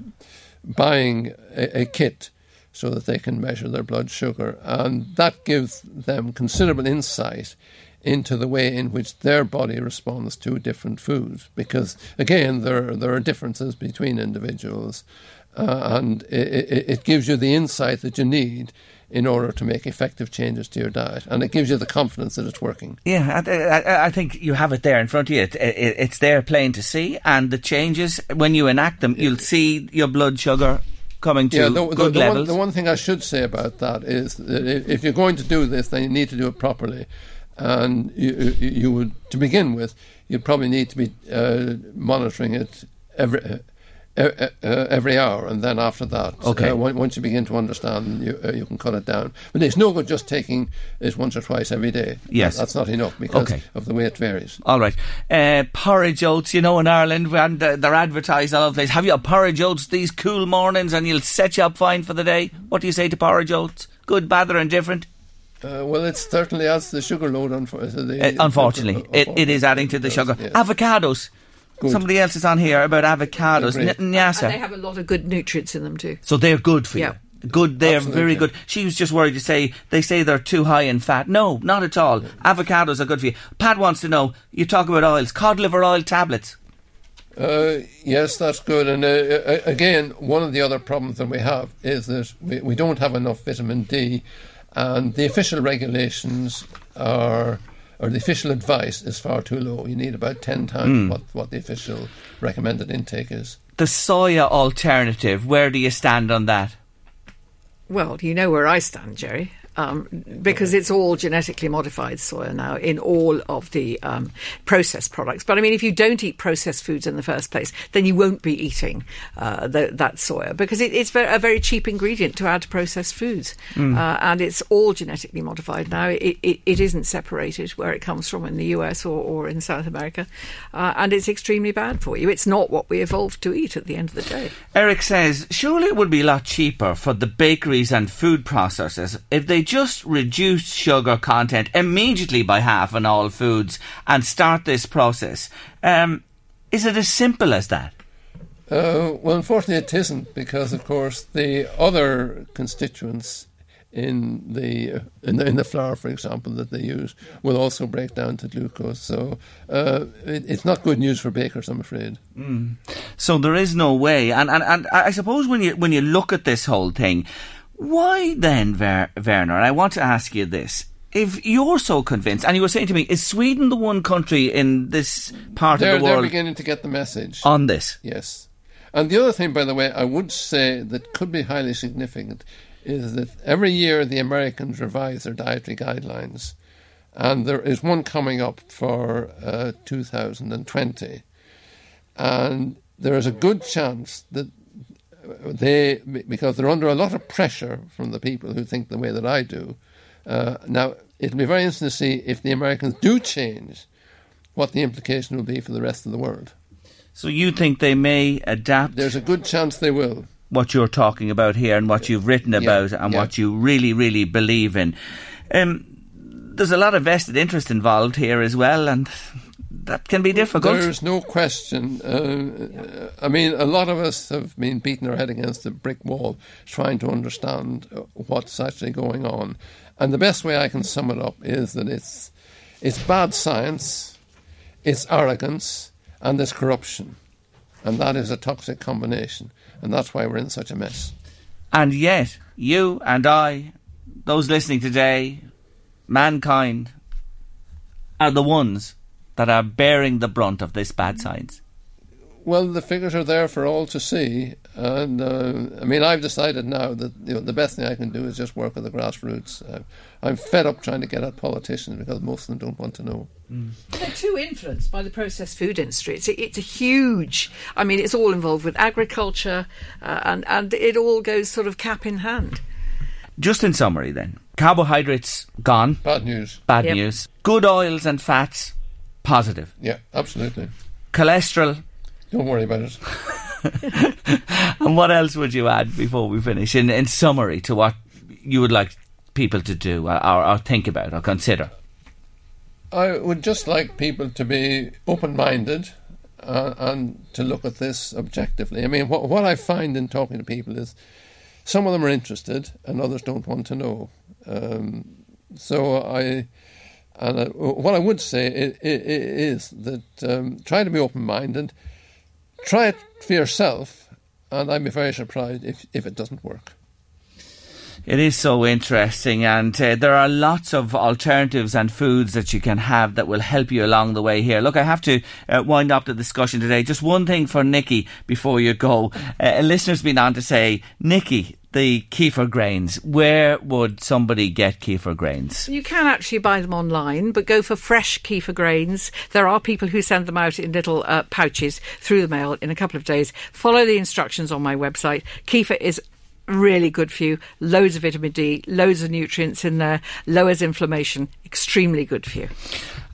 Speaker 4: buying a, a kit so that they can measure their blood sugar. And that gives them considerable insight into the way in which their body responds to different foods. Because, again, there, there are differences between individuals, uh, and it, it, it gives you the insight that you need in order to make effective changes to your diet. And it gives you the confidence that it's working.
Speaker 3: Yeah, I, I, I think you have it there in front of you. It, it, it's there plain to see. And the changes, when you enact them, you'll see your blood sugar coming to
Speaker 4: yeah, the,
Speaker 3: good
Speaker 4: the, the
Speaker 3: levels.
Speaker 4: One, the one thing I should say about that is that if you're going to do this, then you need to do it properly. And you, you would, to begin with, you'd probably need to be uh, monitoring it every uh, every hour, and then after that,
Speaker 3: okay.
Speaker 4: Uh, once you begin to understand, you uh, you can cut it down. But it's no good just taking it once or twice every day.
Speaker 3: Yes,
Speaker 4: that's not enough because
Speaker 3: okay.
Speaker 4: of the way it varies.
Speaker 3: All right, uh, porridge oats. You know, in Ireland, and uh, they're advertised all over the place. Have you a porridge oats these cool mornings, and you'll set you up fine for the day? What do you say to porridge oats? Good, bad, or indifferent?
Speaker 4: Uh, well, it certainly adds the sugar load. Unfortunately,
Speaker 3: uh, unfortunately, it, it is adding to the sugar. Yes. Avocados. Good. Somebody else is on here about avocados. N- Nyasa.
Speaker 5: And they have a lot of good nutrients in them too.
Speaker 3: So they're good for
Speaker 5: yeah.
Speaker 3: you. Good, they're
Speaker 4: Absolutely.
Speaker 3: very good. She was just worried to say they say they're too high in fat. No, not at all. Avocados are good for you. Pat wants to know. You talk about oils, cod liver oil tablets.
Speaker 4: Uh, yes, that's good. And uh, again, one of the other problems that we have is that we, we don't have enough vitamin D, and the official regulations are or the official advice is far too low. You need about 10 times mm. what, what the official recommended intake is.
Speaker 3: The soya alternative, where do you stand on that?
Speaker 5: Well, you know where I stand, Gerry um, because it's all genetically modified soya now in all of the um, processed products. But I mean, if you don't eat processed foods in the first place, then you won't be eating uh, the, that soya because it, it's a very cheap ingredient to add to processed foods, mm. uh, and it's all genetically modified now. It, it, it isn't separated where it comes from in the US or, or in South America, uh, and it's extremely bad for you. It's not what we evolved to eat at the end of the day.
Speaker 3: Eric says, surely it would be a lot cheaper for the bakeries and food processors if they just reduce sugar content immediately by half in all foods and start this process. Um, is it as simple as that?
Speaker 4: Uh, well, unfortunately, it isn't because, of course, the other constituents in the, in the in the flour, for example, that they use will also break down to glucose. So uh, it, it's not good news for bakers, I'm afraid.
Speaker 3: Mm. So there is no way, and, and and I suppose when you when you look at this whole thing, why then, Ver- Verner? I want to ask you this. If you're so convinced, and you were saying to me, is Sweden the one country in this part
Speaker 4: they're,
Speaker 3: of the world
Speaker 4: they're beginning to get the message
Speaker 3: on this?
Speaker 4: Yes. And the other thing, by the way, I would say that could be highly significant is that every year the Americans revise their dietary guidelines, and there is one coming up for uh, 2020, and there is a good chance that they because they're under a lot of pressure from the people who think the way that I do. Uh, now it'll be very interesting to see if the Americans do change, what the implication will be for the rest of the world.
Speaker 3: So you think they may adapt?
Speaker 4: There's a good chance they will.
Speaker 3: What you're talking about here and what you've written about
Speaker 4: yeah,
Speaker 3: and
Speaker 4: yeah.
Speaker 3: what you really, really believe in. Um, there's a lot of vested interest involved here as well, and that can be difficult.
Speaker 4: There's no question. Uh, I mean, a lot of us have been beating our head against the brick wall trying to understand what's actually going on. And the best way I can sum it up is that it's it's bad science, it's arrogance, and it's corruption. And that is a toxic combination. And that's why we're in such a mess.
Speaker 3: And yet, you and I, those listening today, mankind, are the ones that are bearing the brunt of this bad science?
Speaker 4: Well, the figures are there for all to see, and uh, I mean, I've decided now that you know, the best thing I can do is just work with the grassroots. Uh, I'm fed up trying to get at politicians because most of them don't want to know.
Speaker 5: Mm. They're too influenced by the processed food industry. It's a, it's a huge. I mean, it's all involved with agriculture, uh, and and it all goes sort of cap in hand.
Speaker 3: Just in summary, then, carbohydrates gone.
Speaker 4: Bad news.
Speaker 3: Bad
Speaker 5: Yep.
Speaker 3: news. Good oils and fats positive.
Speaker 4: Yeah, absolutely.
Speaker 3: Cholesterol.
Speaker 4: Don't worry about it. *laughs*
Speaker 3: And what else would you add before we finish? In, in summary, to what you would like people to do or, or, or think about or consider?
Speaker 4: I would just like people to be open minded uh, and to look at this objectively. I mean, what, what I find in talking to people is some of them are interested, and others don't want to know. Um, so I, and I, what I would say is, that um, try to be open minded, try it for yourself, and I'd be very surprised if, if it doesn't work.
Speaker 3: It is so interesting, and uh, there are lots of alternatives and foods that you can have that will help you along the way here. Look, I have to uh, wind up the discussion today. Just one thing for Nikki before you go. Uh, a listener's been on to say, Nikki, the kefir grains, where would somebody get kefir grains?
Speaker 5: You can actually buy them online, but go for fresh kefir grains. There are people who send them out in little uh, pouches through the mail in a couple of days. Follow the instructions on my website. Kefir is really good for you. Loads of vitamin D, loads of nutrients in there, lowers inflammation. Extremely good for you.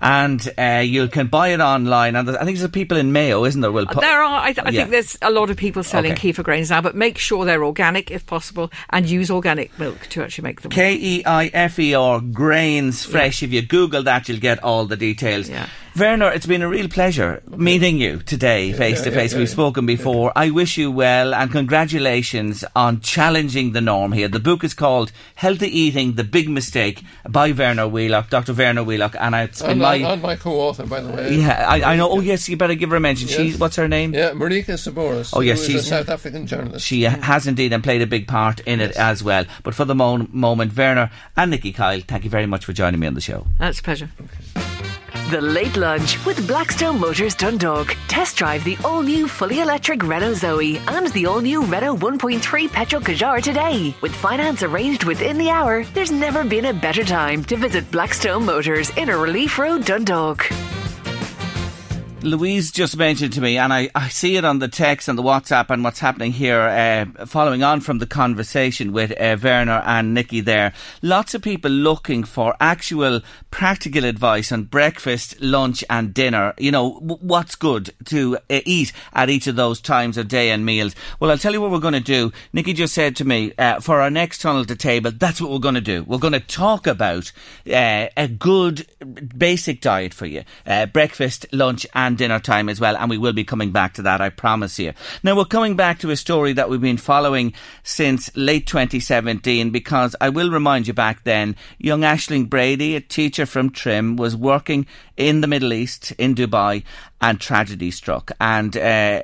Speaker 3: And uh, you can buy it online. And I think there's people in Mayo, isn't there? Will
Speaker 5: pu- there are. I, th- I yeah. think there's a lot of people selling okay. kefir grains now, but make sure they're organic if possible, and use organic milk to actually make them.
Speaker 3: K E I F E R grains fresh. Yeah. If you Google that, you'll get all the details.
Speaker 5: Yeah.
Speaker 3: Verner, it's been a real pleasure meeting you today face to face. We've spoken before. I wish you well and congratulations on challenging the norm here. The book is called Healthy Eating, The Big Mistake by Verner Wheelock, Dr. Verner Wheelock, and it's been
Speaker 4: and,
Speaker 3: my...
Speaker 4: And my co-author, by the way.
Speaker 3: Yeah, I, I know. Oh, yes, you better give her a mention. Yes. She, what's her name?
Speaker 4: Yeah, Marika Sboros.
Speaker 3: Oh, yes, she's
Speaker 4: a South African journalist.
Speaker 3: She has indeed and played a big part in yes. it as well. But for the mo- moment, Verner and Nikki Kyle, thank you very much for joining me on the show.
Speaker 5: That's a pleasure. Okay.
Speaker 2: The Late Lunch with Blackstone Motors Dundalk. Test drive the all new fully electric Renault Zoe and the all new Renault 1.3 petrol Kadjar today. With finance arranged within the hour, there's never been a better time to visit Blackstone Motors in a Relief Road, Dundalk.
Speaker 3: Louise just mentioned to me, and I, I see it on the text and the WhatsApp and what's happening here, uh, following on from the conversation with uh, Verner and Nikki there. Lots of people looking for actual practical advice on breakfast, lunch, and dinner. You know, w- what's good to uh, eat at each of those times of day and meals. Well, I'll tell you what we're going to do. Nikki just said to me, uh, for our next tunnel to table, that's what we're going to do. We're going to talk about uh, a good basic diet for you uh, breakfast, lunch, and and dinner time as well, and we will be coming back to that, I promise you. Now, we're coming back to a story that we've been following since late 2017 because I will remind you back then, young Ashling Brady, a teacher from Trim, was working in the Middle East, in Dubai, and tragedy struck. And uh,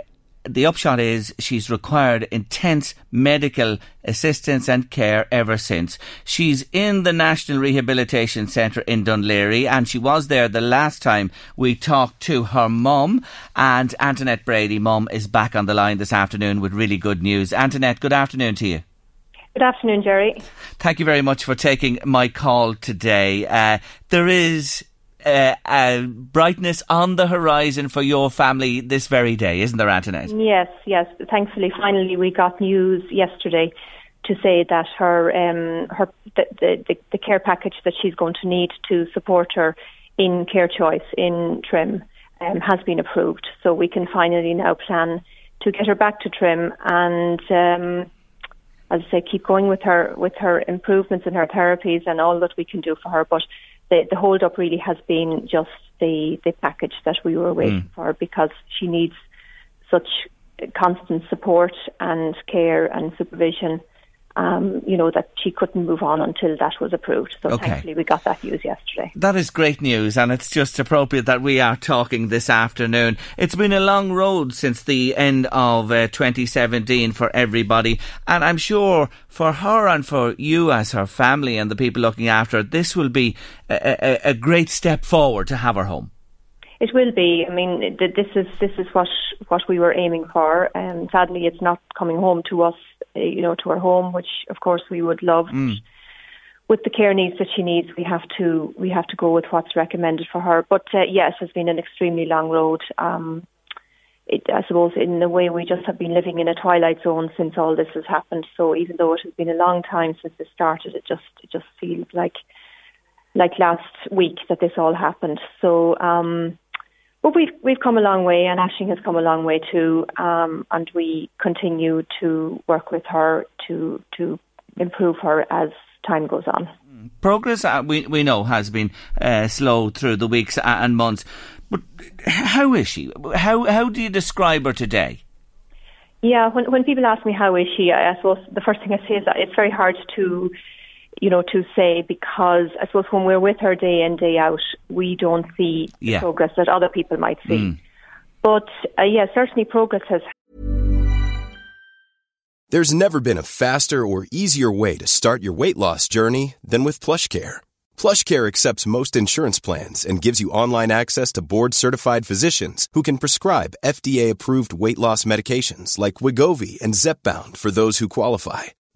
Speaker 3: the upshot is she's required intense medical assistance and care ever since. She's in the National Rehabilitation Centre in Dún Laoghaire and she was there the last time we talked to her mum and Antoinette Brady mum is back on the line this afternoon with really good news. Antoinette, good afternoon to you.
Speaker 6: Good afternoon, Gerry.
Speaker 3: Thank you very much for taking my call today. Uh, there is uh, uh, brightness on the horizon for your family this very day, isn't there, Antoinette?
Speaker 6: Yes, yes. Thankfully, finally, we got news yesterday to say that her um, her the, the, the care package that she's going to need to support her in care choice in Trim um, has been approved. So we can finally now plan to get her back to Trim and. Um, as I say, keep going with her with her improvements in her therapies and all that we can do for her. But the, the hold up really has been just the, the package that we were waiting mm. for because she needs such constant support and care and supervision um, you know, that she couldn't move on until that was approved. So okay. thankfully we got that news yesterday.
Speaker 3: That is great news and it's just appropriate that we are talking this afternoon. It's been a long road since the end of uh, 2017 for everybody and I'm sure for her and for you as her family and the people looking after her, this will be a, a, a great step forward to have her home.
Speaker 6: It will be. I mean, this is this is what what we were aiming for. And um, sadly, it's not coming home to us you know, to her home, which of course we would love. Mm. With the care needs that she needs, we have to we have to go with what's recommended for her. But uh, yes, it's been an extremely long road. Um, it, I suppose in a way we just have been living in a twilight zone since all this has happened. So even though it has been a long time since this started, it just it just feels like like last week that this all happened. So um, but we've we've come a long way, and Ashling has come a long way too, um, and we continue to work with her to to improve her as time goes on.
Speaker 3: Progress, uh, we we know, has been uh, slow through the weeks and months. But how is she? How how do you describe her today?
Speaker 6: Yeah, when when people ask me how is she, I suppose the first thing I say is that it's very hard to, you know, to say because I suppose when we're with her day in day out, we don't see
Speaker 3: Yeah.
Speaker 6: progress that other people might see.
Speaker 3: Mm.
Speaker 6: But uh, yeah, certainly progress has
Speaker 7: There's never been a faster or easier way to start your weight loss journey than with PlushCare. PlushCare accepts most insurance plans and gives you online access to board-certified physicians who can prescribe FDA-approved weight loss medications like Wegovy and Zepbound for those who qualify.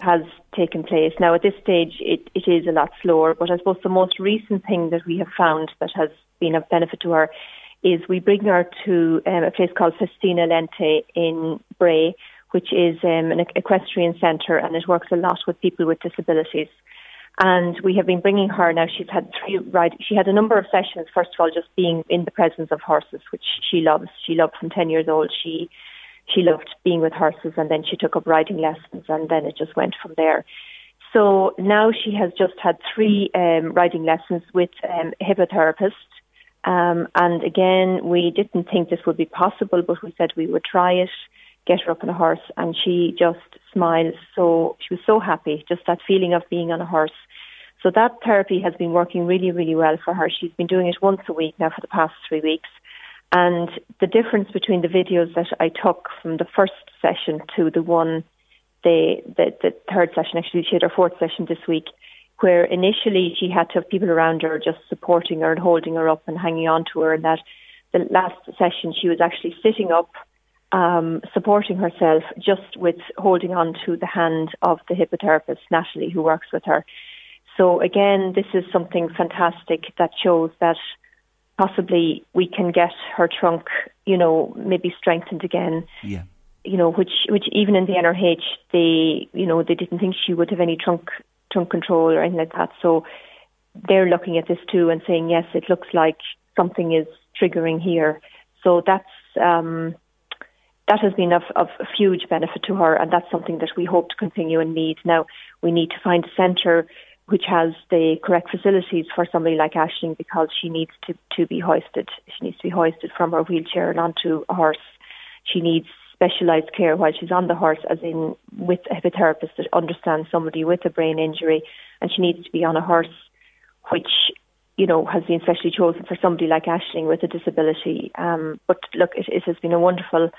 Speaker 6: Has taken place. Now, at this stage, it, it is a lot slower, but I suppose the most recent thing that we have found that has been of benefit to her is we bring her to um, a place called Festina Lente in Bray, which is um, an equestrian centre, and it works a lot with people with disabilities. And we have been bringing her now. She's had three ride. She had a number of sessions. First of all, just being in the presence of horses, which she loves. She loved from ten years old. She she loved being with horses and then she took up riding lessons and then it just went from there. So now she has just had three um, riding lessons with um, a hippotherapist. Um, and again, we didn't think this would be possible, but we said we would try it, get her up on a horse, and she just smiles. So she was so happy, just that feeling of being on a horse. So that therapy has been working really, really well for her. She's been doing it once a week now for the past three weeks. And the difference between the videos that I took from the first session to the one, the, the, the third session, actually, she had her fourth session this week, where initially she had to have people around her just supporting her and holding her up and hanging on to her. And that the last session she was actually sitting up, um, supporting herself just with holding on to the hand of the hippotherapist, Natalie, who works with her. So again, this is something fantastic that shows that possibly we can get her trunk, you know, maybe strengthened again.
Speaker 3: Yeah.
Speaker 6: You know, which which even in the NRH they you know, they didn't think she would have any trunk trunk control or anything like that. So they're looking at this too and saying, Yes, it looks like something is triggering here. So that's um that has been of, of huge benefit to her and that's something that we hope to continue and need. Now we need to find a centre which has the correct facilities for somebody like Ashling because she needs to, to be hoisted. She needs to be hoisted from her wheelchair and onto a horse. She needs specialised care while she's on the horse, as in with a hippotherapist that understands somebody with a brain injury, and she needs to be on a horse which you know has been specially chosen for somebody like Ashling with a disability. Um, but look, it, it has been a wonderful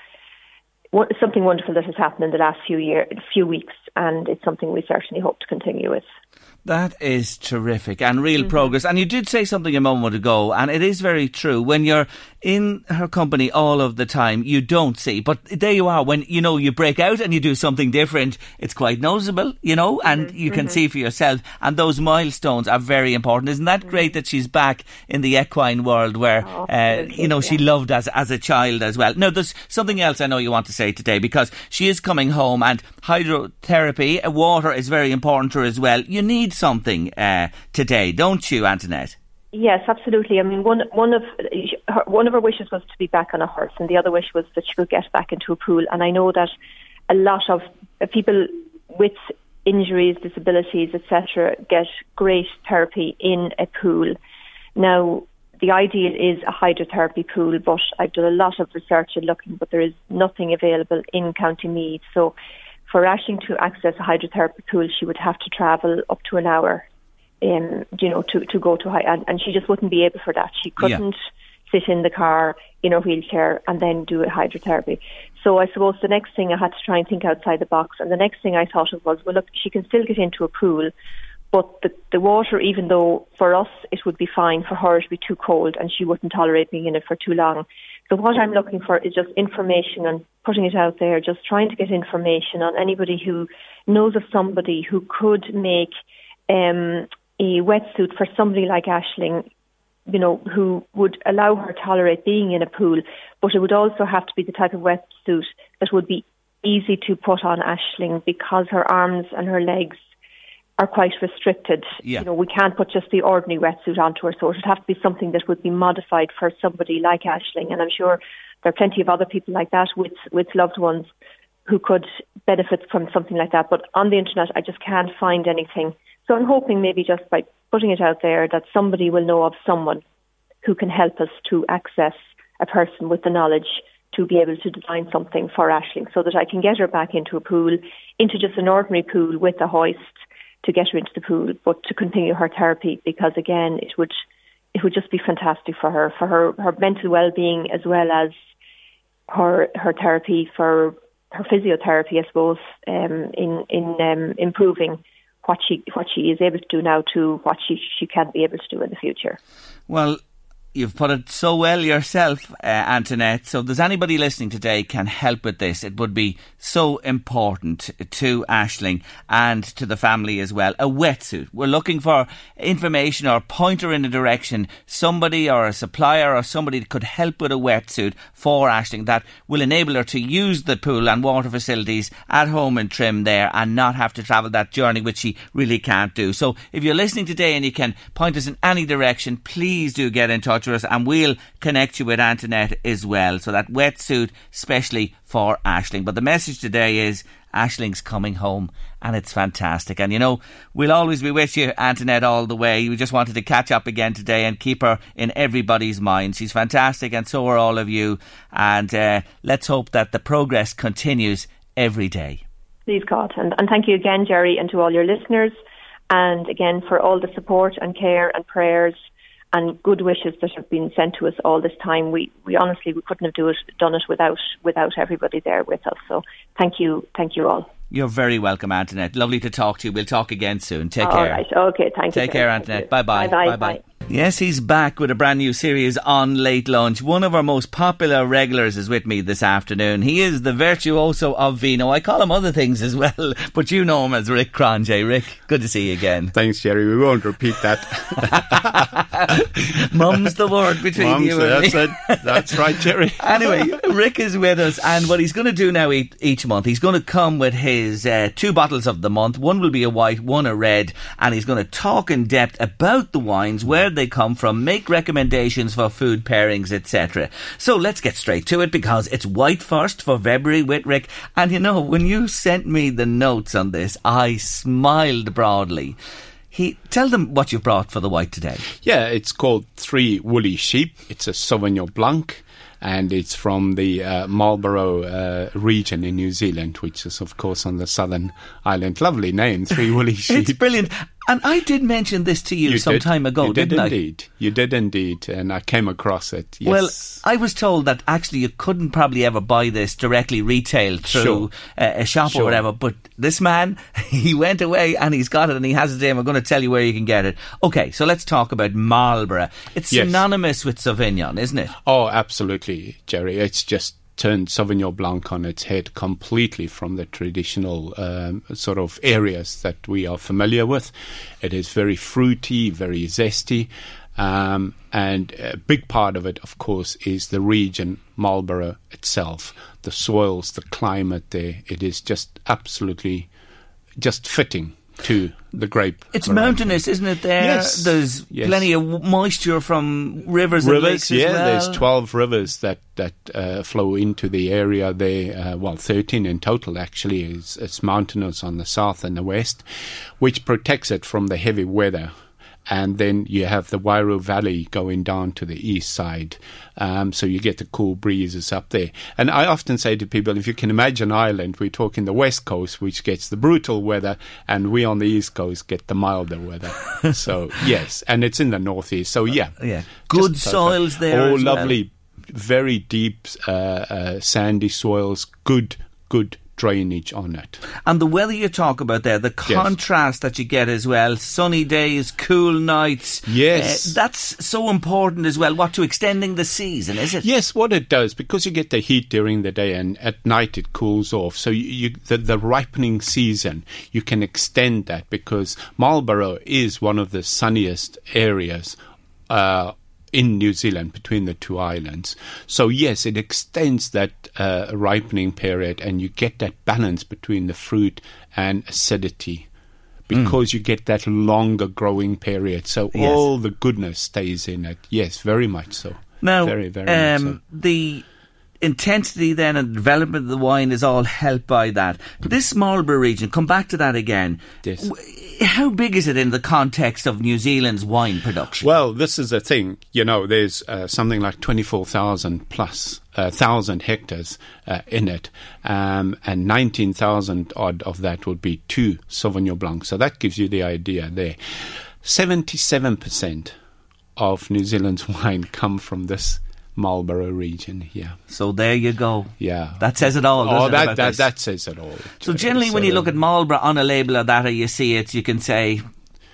Speaker 6: something wonderful that has happened in the last few year, few weeks, and it's something we certainly hope to continue with.
Speaker 3: That is terrific and real mm-hmm. progress. And you did say something a moment ago, and it is very true. When you're in her company all of the time, you don't see. But there you are. When you know you break out and you do something different, it's quite noticeable, you know, and mm-hmm. you can mm-hmm. see for yourself. And those milestones are very important. Isn't that great that she's back in the equine world where, oh, uh, you know, she yeah. loved as as a child as well? Now, there's something else I know you want to say today because she is coming home and hydrotherapy, uh, water is very important to her as well. You need something uh, today, don't you, Antoinette?
Speaker 6: Yes, absolutely. I mean, one one of her, one of her wishes was to be back on a horse, and the other wish was that she could get back into a pool. And I know that a lot of people with injuries, disabilities, etc., get great therapy in a pool. Now, the ideal is a hydrotherapy pool, but I've done a lot of research and looking, but there is nothing available in County Meath. So for Ashling to access a hydrotherapy pool, she would have to travel up to an hour, um, you know, to, to go to high, and, and she just wouldn't be able for that. She couldn't yeah. sit in the car in her wheelchair and then do a hydrotherapy. So I suppose the next thing I had to try and think outside the box, and the next thing I thought of was, well, look, she can still get into a pool, but the, the water, even though for us it would be fine, for her it would be too cold and she wouldn't tolerate being in it for too long. So what I'm looking for is just information and putting it out there, just trying to get information on anybody who knows of somebody who could make um, a wetsuit for somebody like Ashling, you know, who would allow her to tolerate being in a pool, but it would also have to be the type of wetsuit that would be easy to put on Ashling because her arms and her legs are quite restricted.
Speaker 3: Yeah.
Speaker 6: You know, we can't put just the ordinary wetsuit onto her, so it would have to be something that would be modified for somebody like Ashling. And I'm sure there are plenty of other people like that with with loved ones who could benefit from something like that. But on the internet, I just can't find anything. So I'm hoping maybe just by putting it out there that somebody will know of someone who can help us to access a person with the knowledge to be able to design something for Ashling so that I can get her back into a pool, into just an ordinary pool with a hoist to get her into the pool, but to continue her therapy because again, it would it would just be fantastic for her, for her her mental well being as well as her her therapy for her physiotherapy, I suppose, um, in in um, improving what she what she is able to do now to what she she can be able to do in the future.
Speaker 3: Well, You've put it so well yourself, uh, Antoinette. So, if there's anybody listening today can help with this, it would be so important to Ashling and to the family as well. A wetsuit. We're looking for information or pointer in a direction. Somebody or a supplier or somebody could help with a wetsuit for Ashling that will enable her to use the pool and water facilities at home in Trim there and not have to travel that journey, which she really can't do. So, if you're listening today and you can point us in any direction, please do get in touch and we'll connect you with Antoinette as well. So that wetsuit, especially for Ashling. But the message today is Ashling's coming home, and it's fantastic. And you know, we'll always be with you, Antoinette, all the way. We just wanted to catch up again today and keep her in everybody's mind. She's fantastic, and so are all of you. And uh, let's hope that the progress continues every day.
Speaker 6: Please, God. And, and thank you again, Gerry, and to all your listeners. And again, for all the support and care and prayers and good wishes that have been sent to us all this time. We we honestly we couldn't have do it, done it without without everybody there with us. So thank you, thank you all.
Speaker 3: You're very welcome, Antoinette. Lovely to talk to you. We'll talk again soon. Take
Speaker 6: all
Speaker 3: care.
Speaker 6: All right. Okay. Thank
Speaker 3: you. Take care, Antoinette. Bye bye.
Speaker 6: Bye bye.
Speaker 3: Yes, he's back with a brand new series on Late Lunch. One of our most popular regulars is with me this afternoon. He is the virtuoso of vino. I call him other things as well, *laughs* but you know him as Rick Cronje. Rick, good to see you again.
Speaker 8: Thanks, Gerry. We won't repeat that. *laughs*
Speaker 3: Mum's the word between
Speaker 8: Mum's,
Speaker 3: you and
Speaker 8: that's
Speaker 3: me.
Speaker 8: It. That's right, Gerry. *laughs*
Speaker 3: anyway, Rick is with us, and what he's going to do now each month, he's going to come with his uh, two bottles of the month. One will be a white, one a red, and he's going to talk in depth about the wines, where they come from, make recommendations for food pairings, etc. So let's get straight to it because it's white first for February Whitrick. And you know, when you sent me the notes on this, I smiled broadly. He tell them what you brought for the white today.
Speaker 8: Yeah, it's called Three Woolly Sheep. It's a Sauvignon Blanc and it's from the uh, Marlborough uh, region in New Zealand, which is, of course, on the southern island. Lovely name, Three Woolly *laughs* Sheep.
Speaker 3: it's brilliant. And I did mention this to you,
Speaker 8: you
Speaker 3: some
Speaker 8: did.
Speaker 3: time ago,
Speaker 8: you did
Speaker 3: didn't
Speaker 8: indeed.
Speaker 3: I?
Speaker 8: You did indeed, and I came across it. Yes.
Speaker 3: Well, I was told that actually you couldn't probably ever buy this directly retail through
Speaker 8: Sure.
Speaker 3: uh, a shop
Speaker 8: Sure.
Speaker 3: or whatever. But this man, *laughs* he went away and he's got it and he has it there. and I'm going to tell you where you can get it. Okay, so let's talk about Marlborough. It's
Speaker 8: Yes.
Speaker 3: synonymous with Sauvignon, isn't it?
Speaker 8: Oh, absolutely, Gerry. It's just turned Sauvignon Blanc on its head completely from the traditional um, sort of areas that we are familiar with. It is very fruity, very zesty. Um, and a big part of it, of course, is the region, Marlborough itself, the soils, the climate there. It is just absolutely just fitting to the grape.
Speaker 3: It's mountainous, isn't it? There,
Speaker 8: Yes.
Speaker 3: there's
Speaker 8: Yes.
Speaker 3: plenty of moisture from rivers, and
Speaker 8: rivers,
Speaker 3: lakes
Speaker 8: yeah.
Speaker 3: as well.
Speaker 8: There's 12 rivers that that uh, flow into the area there. Uh, well, 13 in total actually. It's, it's mountainous on the south and the west, which protects it from the heavy weather. And then you have the Wairau Valley going down to the east side. Um, so you get the cool breezes up there. And I often say to people, if you can imagine Ireland, we're talking the west coast, which gets the brutal weather, and we on the east coast get the milder weather. *laughs* so yes, and it's in the northeast. So yeah,
Speaker 3: yeah, good
Speaker 8: Just
Speaker 3: soils there.
Speaker 8: Oh,
Speaker 3: as well.
Speaker 8: lovely, very deep, uh, uh, sandy soils. Good, good drainage on it.
Speaker 3: And the weather you talk about there, the contrast that you get as well, sunny days, cool nights.
Speaker 8: Yes.
Speaker 3: Uh, that's so important as well. What to extending the season, is it?
Speaker 8: Yes, what it does because you get the heat during the day and at night it cools off. So you, you the, the ripening season you can extend that because Marlborough is one of the sunniest areas. Uh, in New Zealand between the two islands. So, yes, it extends that uh, ripening period and you get that balance between the fruit and acidity because you get that longer growing period. So,
Speaker 3: Yes.
Speaker 8: all the goodness stays in it. Yes, very much so.
Speaker 3: Now,
Speaker 8: very, very much so.
Speaker 3: um, the intensity then and development of the wine is all helped by that. This Marlborough region, come back to that again.
Speaker 8: Yes.
Speaker 3: How big is it in the context of New Zealand's wine production?
Speaker 8: Well, this is the thing. You know, there's uh, something like 24,000 plus uh, thousand hectares uh, in it, um, and 19,000 odd of that would be two Sauvignon Blanc. So that gives you the idea there. 77% of New Zealand's *laughs* wine come from this Marlborough region here.
Speaker 3: So there you go.
Speaker 8: Yeah.
Speaker 3: That says it all.
Speaker 8: oh, that,
Speaker 3: about
Speaker 8: that, that says it all.
Speaker 3: So generally, when you look at Marlborough on a label of that, or you see it, you can say,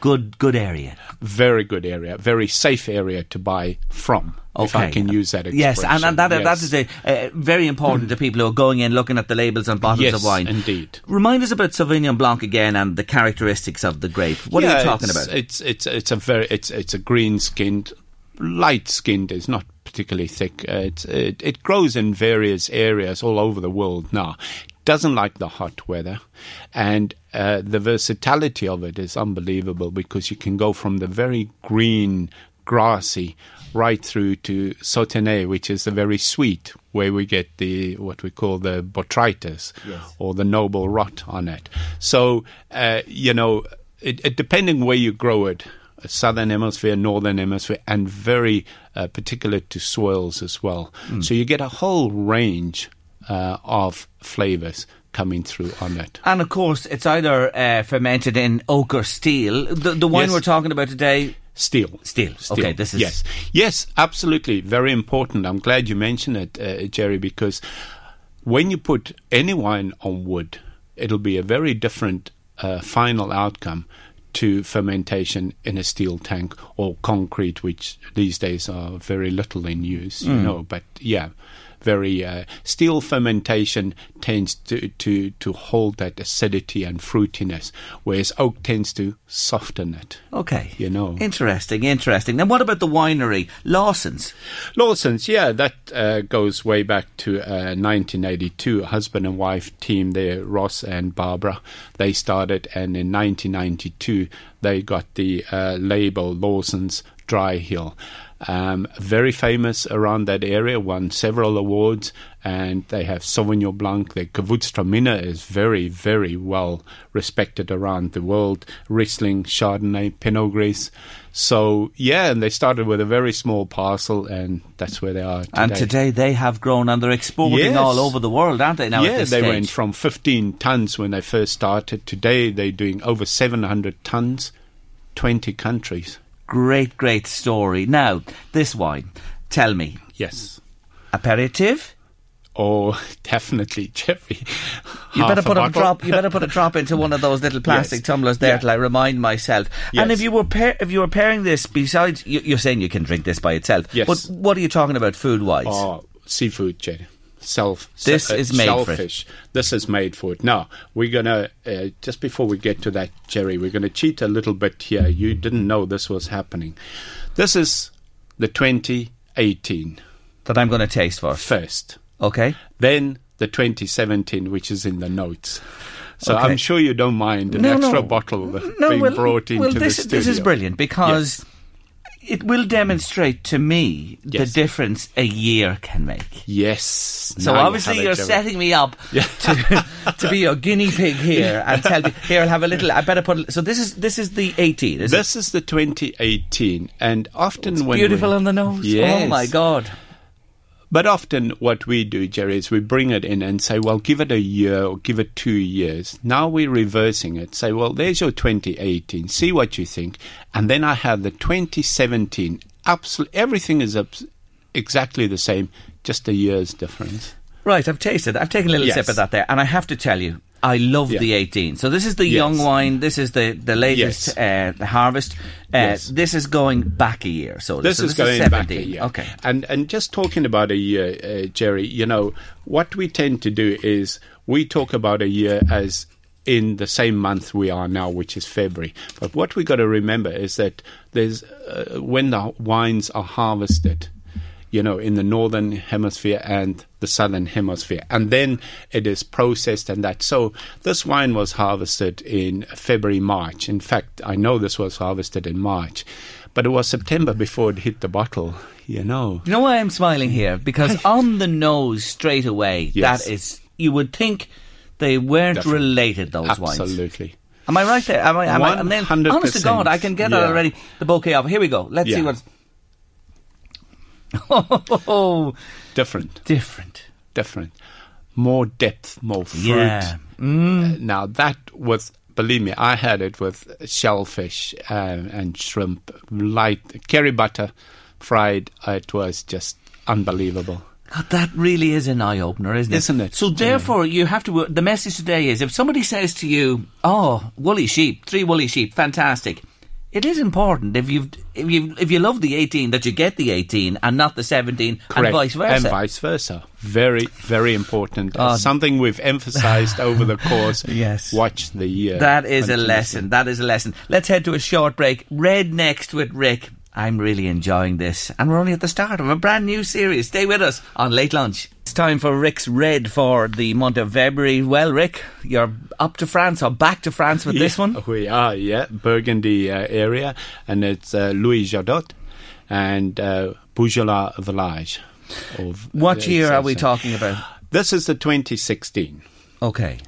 Speaker 3: "Good, good area."
Speaker 8: very good area, very safe area to buy from. If I can use that expression.
Speaker 3: Yes, and, and that, that
Speaker 8: Yes.
Speaker 3: is a, uh, very important to people who are going in looking at the labels on bottles
Speaker 8: Yes,
Speaker 3: of wine.
Speaker 8: indeed.
Speaker 3: Remind us about Sauvignon Blanc again and the characteristics of the grape. What are you talking
Speaker 8: it's,
Speaker 3: about?
Speaker 8: It's it's it's a very it's it's a green skinned, light skinned. It's not particularly thick. Uh, it's, it it grows in various areas all over the world now. Doesn't like the hot weather, and uh, the versatility of it is unbelievable because you can go from the very green, grassy, right through to Sauternes, which is the very sweet, where we get the what we call the botrytis or the noble rot on it. So uh, you know, it, it, depending where you grow it, southern hemisphere, northern hemisphere, and very uh, particular to soils as well. So you get a whole range uh, of flavors coming through on it.
Speaker 3: and of course, it's either uh, fermented in oak or steel. The, the wine
Speaker 8: Yes.
Speaker 3: we're talking about today,
Speaker 8: Steel.
Speaker 3: steel. Okay, this is
Speaker 8: yes, yes, absolutely, very important. I'm glad you mentioned it, uh, Gerry, because when you put any wine on wood, it'll be a very different uh, final outcome to fermentation in a steel tank or concrete, which these days are very little in use, you
Speaker 3: Mm.
Speaker 8: know. But yeah, very uh, steel fermentation tends to, to to hold that acidity and fruitiness, whereas oak tends to soften it.
Speaker 3: Okay.
Speaker 8: You know.
Speaker 3: Interesting, interesting. Now, what about the winery? Lawson's.
Speaker 8: Lawson's, yeah, that uh, goes way back to uh, 1982. Husband and wife team there, Ross and Barbara, they started, and in 1992 they got the uh, label Lawson's Dry Hill. Um, very famous around that area, won several awards, and they have Sauvignon Blanc. Their Gewürztraminer is very, very well respected around the world. Riesling, Chardonnay, Pinot Gris. So yeah, and they started with a very small parcel, and that's where they are today.
Speaker 3: And today they have grown and they're exporting
Speaker 8: Yes.
Speaker 3: all over the world, aren't they? Now
Speaker 8: yeah, they went from 15 tons when they first started. Today they're doing over 700 tons, 20 countries.
Speaker 3: Great, great story. Now, this wine, tell me,
Speaker 8: Yes.
Speaker 3: aperitif?
Speaker 8: Oh, *laughs* definitely, Jeffrey.
Speaker 3: You better put a,
Speaker 8: bottle.
Speaker 3: drop. You better put a drop into one of those little *laughs* plastic
Speaker 8: Yes.
Speaker 3: tumblers there
Speaker 8: Yeah.
Speaker 3: till I remind myself. And if you were pair, if you were pairing this besides, you, you're saying you can drink this by itself.
Speaker 8: Yes.
Speaker 3: But what are you talking about food wise?
Speaker 8: Oh, seafood, Gerry. Self.
Speaker 3: This is made for it.
Speaker 8: This is made for it. Now we're gonna uh, just before we get to that, Gerry, we're gonna cheat a little bit here. You didn't know this was happening. This is the 2018
Speaker 3: that I'm going to taste for
Speaker 8: first.
Speaker 3: Okay.
Speaker 8: Then the 2017, which is in the notes. So
Speaker 3: Okay.
Speaker 8: I'm sure you don't mind an
Speaker 3: No,
Speaker 8: extra
Speaker 3: no.
Speaker 8: bottle
Speaker 3: No,
Speaker 8: being
Speaker 3: well,
Speaker 8: brought into
Speaker 3: well,
Speaker 8: the
Speaker 3: this,
Speaker 8: studio.
Speaker 3: this is brilliant because it will demonstrate to me
Speaker 8: Yes.
Speaker 3: the difference a year can make.
Speaker 8: Yes.
Speaker 3: So
Speaker 8: now
Speaker 3: obviously
Speaker 8: have
Speaker 3: you're setting me up to, *laughs* to be your guinea pig here and tell me here I'll have a little. I better put. So this is this is the 18. Is
Speaker 8: This is the 2018, and often
Speaker 3: it?
Speaker 8: when
Speaker 3: beautiful
Speaker 8: we,
Speaker 3: on the nose.
Speaker 8: Oh yes.
Speaker 3: Oh my god.
Speaker 8: But often what we do, Gerry, is we bring it in and say, well, give it a year or give it two years. Now we're reversing it. Say, well, there's your 2018. See what you think. And then I have the 2017. Absolutely, everything is exactly the same, just a year's difference.
Speaker 3: Right, I've tasted. I've taken a little
Speaker 8: Yes.
Speaker 3: sip of that there, and I have to tell you, I love
Speaker 8: Yeah.
Speaker 3: the 18. So this is the
Speaker 8: Yes.
Speaker 3: young wine. This is the the latest uh, harvest. Uh,
Speaker 8: Yes.
Speaker 3: This is going back a year. So
Speaker 8: This
Speaker 3: so
Speaker 8: is going
Speaker 3: 17.
Speaker 8: back a year.
Speaker 3: Okay.
Speaker 8: And and just talking about a year, uh, Gerry, you know what we tend to do is we talk about a year as in the same month we are now, which is February. But what we got to remember is that there's uh, when the wines are harvested. You know, in the northern hemisphere and the southern hemisphere, and then it is processed and that. So this wine was harvested in February, March. In fact, I know this was harvested in March, but it was September before it hit the bottle. You know,
Speaker 3: You know why I'm smiling here? Because *laughs* on the nose, straight away,
Speaker 8: Yes.
Speaker 3: that is, you would think they weren't
Speaker 8: Definitely.
Speaker 3: related, those wines.
Speaker 8: absolutely.
Speaker 3: Am I right there? Am I, am I, and then, honest to God, I can get it
Speaker 8: Yeah.
Speaker 3: already. The bouquet of. Here we go. Let's see
Speaker 8: Yeah.
Speaker 3: what's. Oh,
Speaker 8: Different,
Speaker 3: different.
Speaker 8: different, more depth, more fruit.
Speaker 3: Yeah.
Speaker 8: Uh, Now that was, believe me, I had it with shellfish uh, and shrimp, light curry butter, fried. It was just unbelievable.
Speaker 3: God, that really is an eye opener, isn't it?
Speaker 8: Isn't it?
Speaker 3: So therefore, you have to. The message today is: if somebody says to you, "Oh, woolly sheep, three woolly sheep, fantastic," it is important if you if you if you love the eighteen that you get the eighteen and not the seventeen, and vice versa.
Speaker 8: And vice versa. Very, very important.
Speaker 3: Oh.
Speaker 8: something we've emphasized over the course. *laughs*
Speaker 3: Yes.
Speaker 8: Watch the year.
Speaker 3: That is a lesson. That is a lesson. Let's head to a short break. Red next with Rick. I'm really enjoying this. And we're only at the start of a brand new series. Stay with us on Late Lunch. It's time for Rick's Red for the month of February. Well, Rick, you're up to France or back to France with this
Speaker 8: Yeah,
Speaker 3: one?
Speaker 8: We are, yeah, Burgundy uh, area, and it's uh, Louis Jadot and uh, Beaujolais Village. Of,
Speaker 3: What
Speaker 8: uh,
Speaker 3: year are we talking about?
Speaker 8: This is the 2016,
Speaker 3: Okay.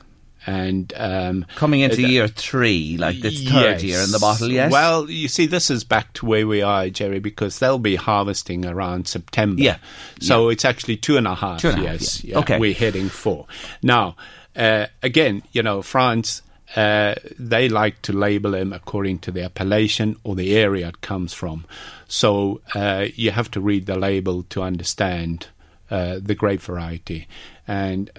Speaker 8: And um,
Speaker 3: Coming into
Speaker 8: it-
Speaker 3: year three, like this third
Speaker 8: Yes.
Speaker 3: year in the bottle, yes?
Speaker 8: Well, you see, this is back to where we are, Gerry, because they'll be harvesting around September.
Speaker 3: Yeah.
Speaker 8: So it's actually two and a half
Speaker 3: Two and
Speaker 8: years.
Speaker 3: yeah. Okay.
Speaker 8: We're heading for. Now, uh, again, you know, France. Uh, they like to label them according to the appellation or the area it comes from. So uh, you have to read the label to understand uh, the grape variety. And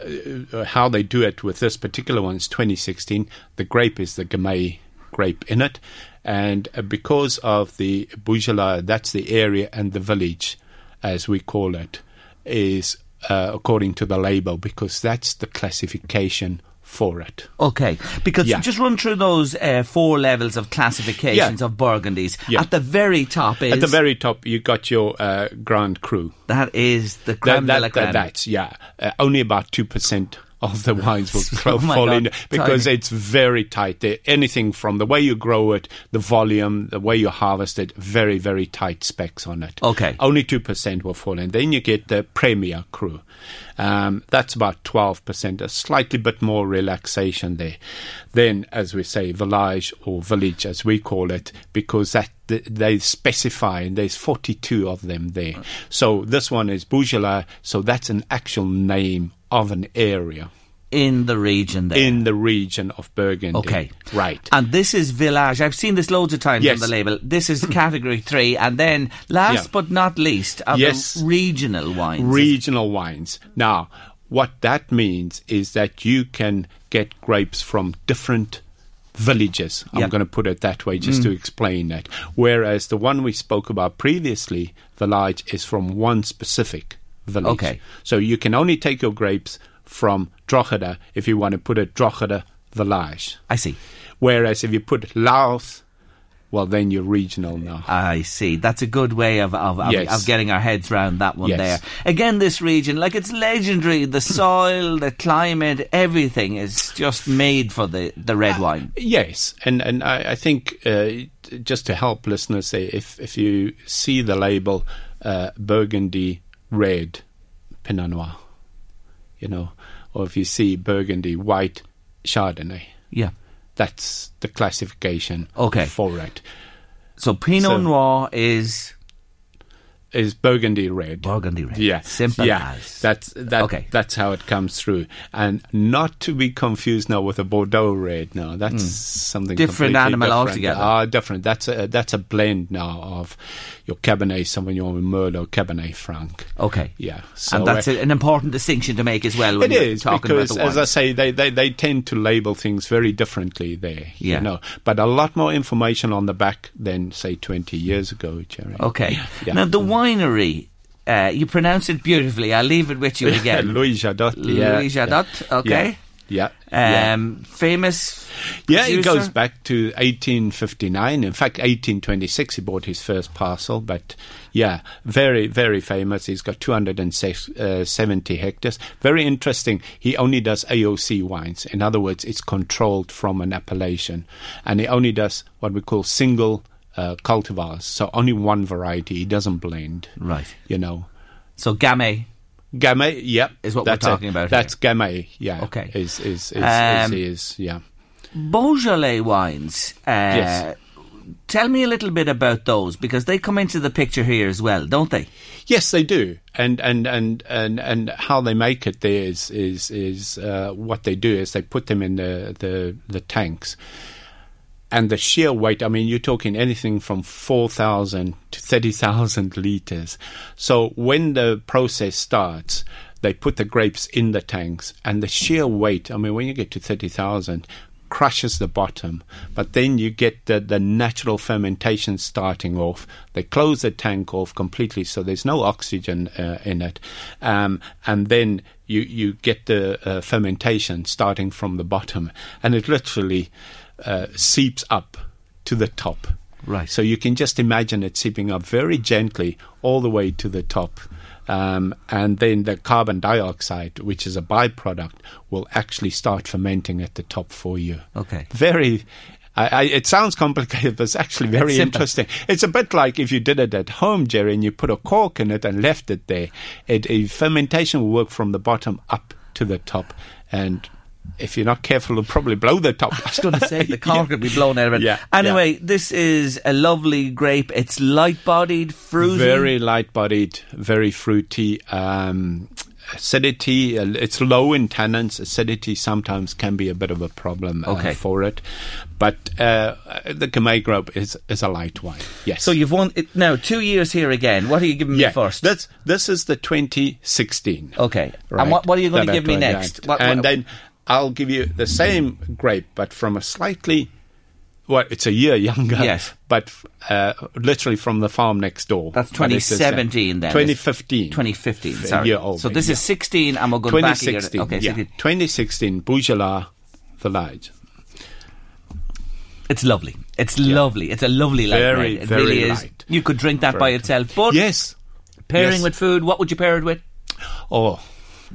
Speaker 8: uh, uh, how they do it with this particular one is 2016. The grape is the Gamay grape in it, and uh, because of the Beaujolais, that's the area and the village, as we call it, is uh, according to the label because that's the classification for it.
Speaker 3: Okay, because
Speaker 8: Yeah.
Speaker 3: just run through those uh, four levels of classifications
Speaker 8: Yeah.
Speaker 3: of Burgundies.
Speaker 8: Yeah.
Speaker 3: At the very top is
Speaker 8: At the very top, you got your uh, Grand Cru.
Speaker 3: that is the creme
Speaker 8: That-
Speaker 3: de la
Speaker 8: that- that's yeah. Uh, only about two percent of the wines will *laughs*
Speaker 3: Oh
Speaker 8: fall in because
Speaker 3: tiny.
Speaker 8: it's very tight. Anything from the way you grow it, the volume, the way you harvest it, very very tight specs on it.
Speaker 3: Okay.
Speaker 8: only two percent will fall in. Then you get the Premier Cru. Um, that's about twelve percent, a slightly bit more relaxation there. Then, as we say, village or village, as we call it, because that they specify, and there's 42 of them there. So this one is Beaujolais, so that's an actual name of an area
Speaker 3: in the region there.
Speaker 8: in the region of Burgundy.
Speaker 3: Okay.
Speaker 8: Right.
Speaker 3: And this is Village. I've seen this loads of times
Speaker 8: Yes.
Speaker 3: on the label. This is *laughs* category three. And then, last
Speaker 8: Yeah.
Speaker 3: but not least, are
Speaker 8: Yes.
Speaker 3: the regional wines.
Speaker 8: regional wines. Now, what that means is that you can get grapes from different villages. I'm
Speaker 3: Yeah.
Speaker 8: going to put it that way just to mm. explain that. Whereas the one we spoke about previously, the Village, is from one specific village.
Speaker 3: Okay.
Speaker 8: So you can only take your grapes from Drogheda if you want to put it Drogheda Village.
Speaker 3: I see.
Speaker 8: Whereas if you put Louth well, then you're regional now.
Speaker 3: I see. That's a good way of of, of,
Speaker 8: Yes.
Speaker 3: of getting our heads around that one
Speaker 8: Yes.
Speaker 3: there. Again, this region, like it's legendary. The soil, the climate, everything is just made for the, the red wine.
Speaker 8: Yes, and and I, I think uh, just to help listeners, say if if you see the label uh, Burgundy Red Pinot Noir, you know, or if you see Burgundy White Chardonnay,
Speaker 3: Yeah.
Speaker 8: that's the classification
Speaker 3: Okay.
Speaker 8: for it.
Speaker 3: So Pinot
Speaker 8: So-
Speaker 3: Noir is
Speaker 8: Is Burgundy Red?
Speaker 3: Burgundy red.
Speaker 8: Yeah,
Speaker 3: Simple
Speaker 8: yeah.
Speaker 3: as.
Speaker 8: That's that.
Speaker 3: Okay.
Speaker 8: That's how it comes through, and not to be confused now with a Bordeaux red. Now that's something
Speaker 3: Hmm. Different animal
Speaker 8: different.
Speaker 3: altogether.
Speaker 8: Ah, different. That's a that's a blend now of your Cabernet Sauvignon with Merlot, Cabernet Franc.
Speaker 3: Okay.
Speaker 8: Yeah, so
Speaker 3: and that's
Speaker 8: uh,
Speaker 3: an important distinction to make as well when
Speaker 8: it
Speaker 3: you're
Speaker 8: is
Speaker 3: talking
Speaker 8: because,
Speaker 3: about the
Speaker 8: as I say, they, they, they tend to label things very differently there.
Speaker 3: Yeah.
Speaker 8: You know, but a lot more information on the back than say twenty years ago, Gerry.
Speaker 3: Okay.
Speaker 8: Yeah.
Speaker 3: Now the winery, uh, you pronounce it beautifully. I'll leave it with you *laughs* again.
Speaker 8: Louis Jadot. Yeah.
Speaker 3: Louis Jadot,
Speaker 8: yeah,
Speaker 3: okay.
Speaker 8: Yeah. yeah.
Speaker 3: Um, famous.
Speaker 8: Yeah, it goes back to 1859. In fact, 1826 he bought his first parcel. But yeah, very, very famous. He's got 270 hectares. Very interesting. He only does AOC wines. In other words, it's controlled from an appellation. And he only does what we call single uh, cultivars. So only one variety. He doesn't blend.
Speaker 3: Right.
Speaker 8: You know.
Speaker 3: So Gamay.
Speaker 8: Gamay, yep.
Speaker 3: Is what we're
Speaker 8: that's it.
Speaker 3: talking about
Speaker 8: That's Gamay, yeah.
Speaker 3: Okay.
Speaker 8: Is, is, is,
Speaker 3: Um,
Speaker 8: is, is, yeah.
Speaker 3: Beaujolais wines. Uh,
Speaker 8: Yes.
Speaker 3: Tell me a little bit about those because they come into the picture here as well, don't they?
Speaker 8: Yes, they do, and and and and and how they make it there is is is uh, what they do is they put them in the the the tanks, and the sheer weight. I mean, you're talking anything from four thousand to thirty thousand liters. So when the process starts. They put the grapes in the tanks, and the sheer weight. I mean, when you get to thirty thousand, crushes the bottom, but then you get the, the natural fermentation starting off. They close the tank off completely, so there's no oxygen uh, in it, um, and then you you get the uh, fermentation starting from the bottom, and it literally uh, seeps up to the top.
Speaker 3: Right.
Speaker 8: So you can just imagine it seeping up very gently all the way to the top. Um, and then the carbon dioxide, which is a byproduct, will actually start fermenting at the top for you.
Speaker 3: Okay.
Speaker 8: Very. I, I, it sounds complicated, but it's actually very
Speaker 3: It's
Speaker 8: interesting. It's a bit like if you did it at home, Gerry, and you put a cork in it and left it there. It, a fermentation will work from the bottom up to the top, and if you're not careful, it'll probably blow the top. *laughs*
Speaker 3: I was going to say the cork could be blown out of it.
Speaker 8: Yeah,
Speaker 3: Anyway, this is a lovely grape. It's light-bodied, fruity.
Speaker 8: Very light bodied, very fruity. Um, acidity, uh, it's low in tannins. Acidity sometimes can be a bit of a problem uh,
Speaker 3: Okay.
Speaker 8: for it. But uh, the Gamay grape is, is a light wine. Yes.
Speaker 3: So you've won it now two years here again. What are you giving
Speaker 8: yeah,
Speaker 3: me first?
Speaker 8: That's, this is the 2016.
Speaker 3: Okay.
Speaker 8: Right,
Speaker 3: And what, what are you going
Speaker 8: that
Speaker 3: to give me next?
Speaker 8: out.
Speaker 3: What-
Speaker 8: and
Speaker 3: what-
Speaker 8: then I'll give you the same grape, but from a slightly, well, it's a year *laughs* younger.
Speaker 3: Yes.
Speaker 8: But uh, literally from the farm next door.
Speaker 3: That's
Speaker 8: But it's the same.
Speaker 3: 2017 then.
Speaker 8: 2015.
Speaker 3: 2015.
Speaker 8: A
Speaker 3: Sorry.
Speaker 8: year older,
Speaker 3: so this
Speaker 8: yeah.
Speaker 3: is 16, and we're going back a year.
Speaker 8: 2016.
Speaker 3: Okay,
Speaker 8: yeah.
Speaker 3: 16.
Speaker 8: 2016, Beaujolais Village.
Speaker 3: It's lovely. It's lovely. It's a lovely light
Speaker 8: Very.
Speaker 3: It
Speaker 8: very
Speaker 3: really is.
Speaker 8: light.
Speaker 3: You could drink that
Speaker 8: Very
Speaker 3: by itself. But
Speaker 8: Yes.
Speaker 3: pairing
Speaker 8: Yes.
Speaker 3: with food, what would you pair it with?
Speaker 8: Oh,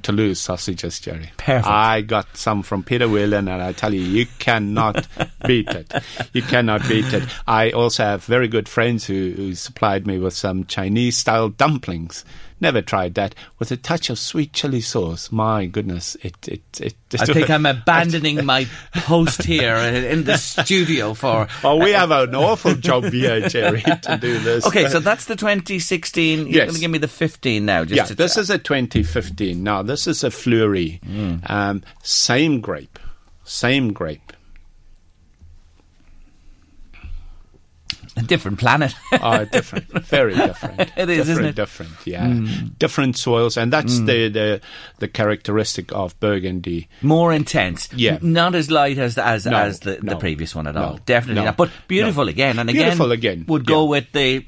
Speaker 8: Toulouse sausages, Gerry.
Speaker 3: Perfect.
Speaker 8: I got some from Peter Whelan, and I tell you, you cannot *laughs* beat it. You cannot beat it. I also have very good friends who, who supplied me with some Chinese style dumplings. Never tried that with a touch of sweet chili sauce. My goodness, it it it.
Speaker 3: I think I'm abandoning *laughs* my post here in the studio for.
Speaker 8: Oh, we have an awful job here, Gerry, to do this.
Speaker 3: Okay, so that's the 2016. You're
Speaker 8: Yes.
Speaker 3: going to give me the 15 now. Just
Speaker 8: yeah,
Speaker 3: to
Speaker 8: this is a 2015. Now, this is a Fleurie.
Speaker 3: Mm.
Speaker 8: Um, same grape. Same grape.
Speaker 3: A different planet.
Speaker 8: Oh, different. Very *laughs* different.
Speaker 3: It is,
Speaker 8: different,
Speaker 3: isn't it? Mm.
Speaker 8: Different, yeah. Different soils. And that's the, the, the characteristic of Burgundy.
Speaker 3: More intense.
Speaker 8: Yeah.
Speaker 3: Not as light as as,
Speaker 8: No,
Speaker 3: as the, the previous one at
Speaker 8: no,
Speaker 3: all. Definitely
Speaker 8: no,
Speaker 3: not. But beautiful
Speaker 8: no.
Speaker 3: again and again,
Speaker 8: Beautiful
Speaker 3: again. Would go
Speaker 8: yeah.
Speaker 3: with the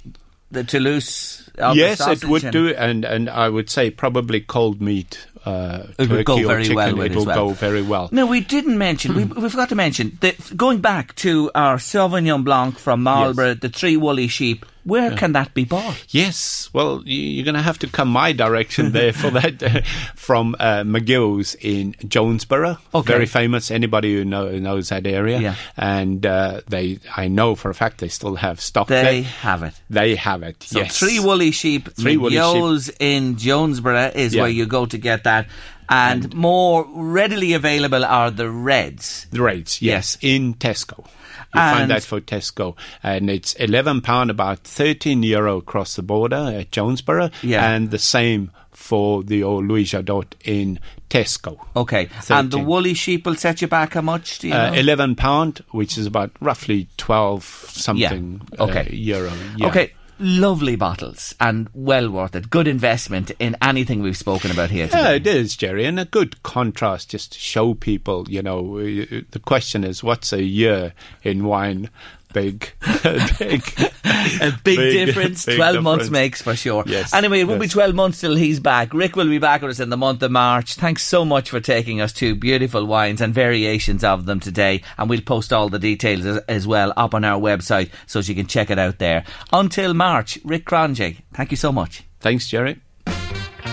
Speaker 3: the Toulouse. of the
Speaker 8: yes, it would do. And, and I would say probably cold meat uh,
Speaker 3: It would go very
Speaker 8: chicken,
Speaker 3: well
Speaker 8: it will
Speaker 3: well.
Speaker 8: go very well.
Speaker 3: No, we didn't mention. we, we've got to mention that going back to our Sauvignon Blanc from Marlborough, the three woolly sheep. Where can that be bought?
Speaker 8: Yes, well, you- you're going to have to come my direction there for that. *laughs* from uh, McGill's in Jonesborough,
Speaker 3: Okay.
Speaker 8: very famous. Anybody who know, knows that area,
Speaker 3: Yeah.
Speaker 8: and uh, they, I know for a fact, they still have stock.
Speaker 3: They
Speaker 8: there.
Speaker 3: have it.
Speaker 8: They have it.
Speaker 3: So
Speaker 8: yes.
Speaker 3: three woolly sheep,
Speaker 8: Three woolly
Speaker 3: McGill's in Jonesborough is
Speaker 8: Yeah.
Speaker 3: where you go to get that. And, more readily available are the reds.
Speaker 8: The rates, yes, in Tesco. You
Speaker 3: And-
Speaker 8: find that for Tesco, and it's eleven pound, about thirteen euro across the border at Jonesborough,
Speaker 3: Yeah.
Speaker 8: and the same for the old Louis Jadot in Tesco.
Speaker 3: Okay. And the woolly sheep will set you back how much? Do you
Speaker 8: Uh,
Speaker 3: know?
Speaker 8: Eleven pound, which is about roughly twelve something
Speaker 3: Yeah. Okay.
Speaker 8: uh, euro. Yeah.
Speaker 3: Okay. Lovely bottles and well worth it. Good investment in anything we've spoken about here today.
Speaker 8: Yeah, it is, Gerry, and a good contrast just to show people, you know, the question is what's a year in wine? Big, *laughs* big,
Speaker 3: a big, difference.
Speaker 8: big
Speaker 3: 12 months makes for sure.
Speaker 8: Yes,
Speaker 3: Anyway, it won't be 12 months till he's back. Rick will be back with us in the month of March. Thanks so much for taking us to beautiful wines and variations of them today. And we'll post all the details as, as well up on our website so you can check it out there. Until March, Rick Cronje, thank you so much.
Speaker 8: Thanks, Gerry.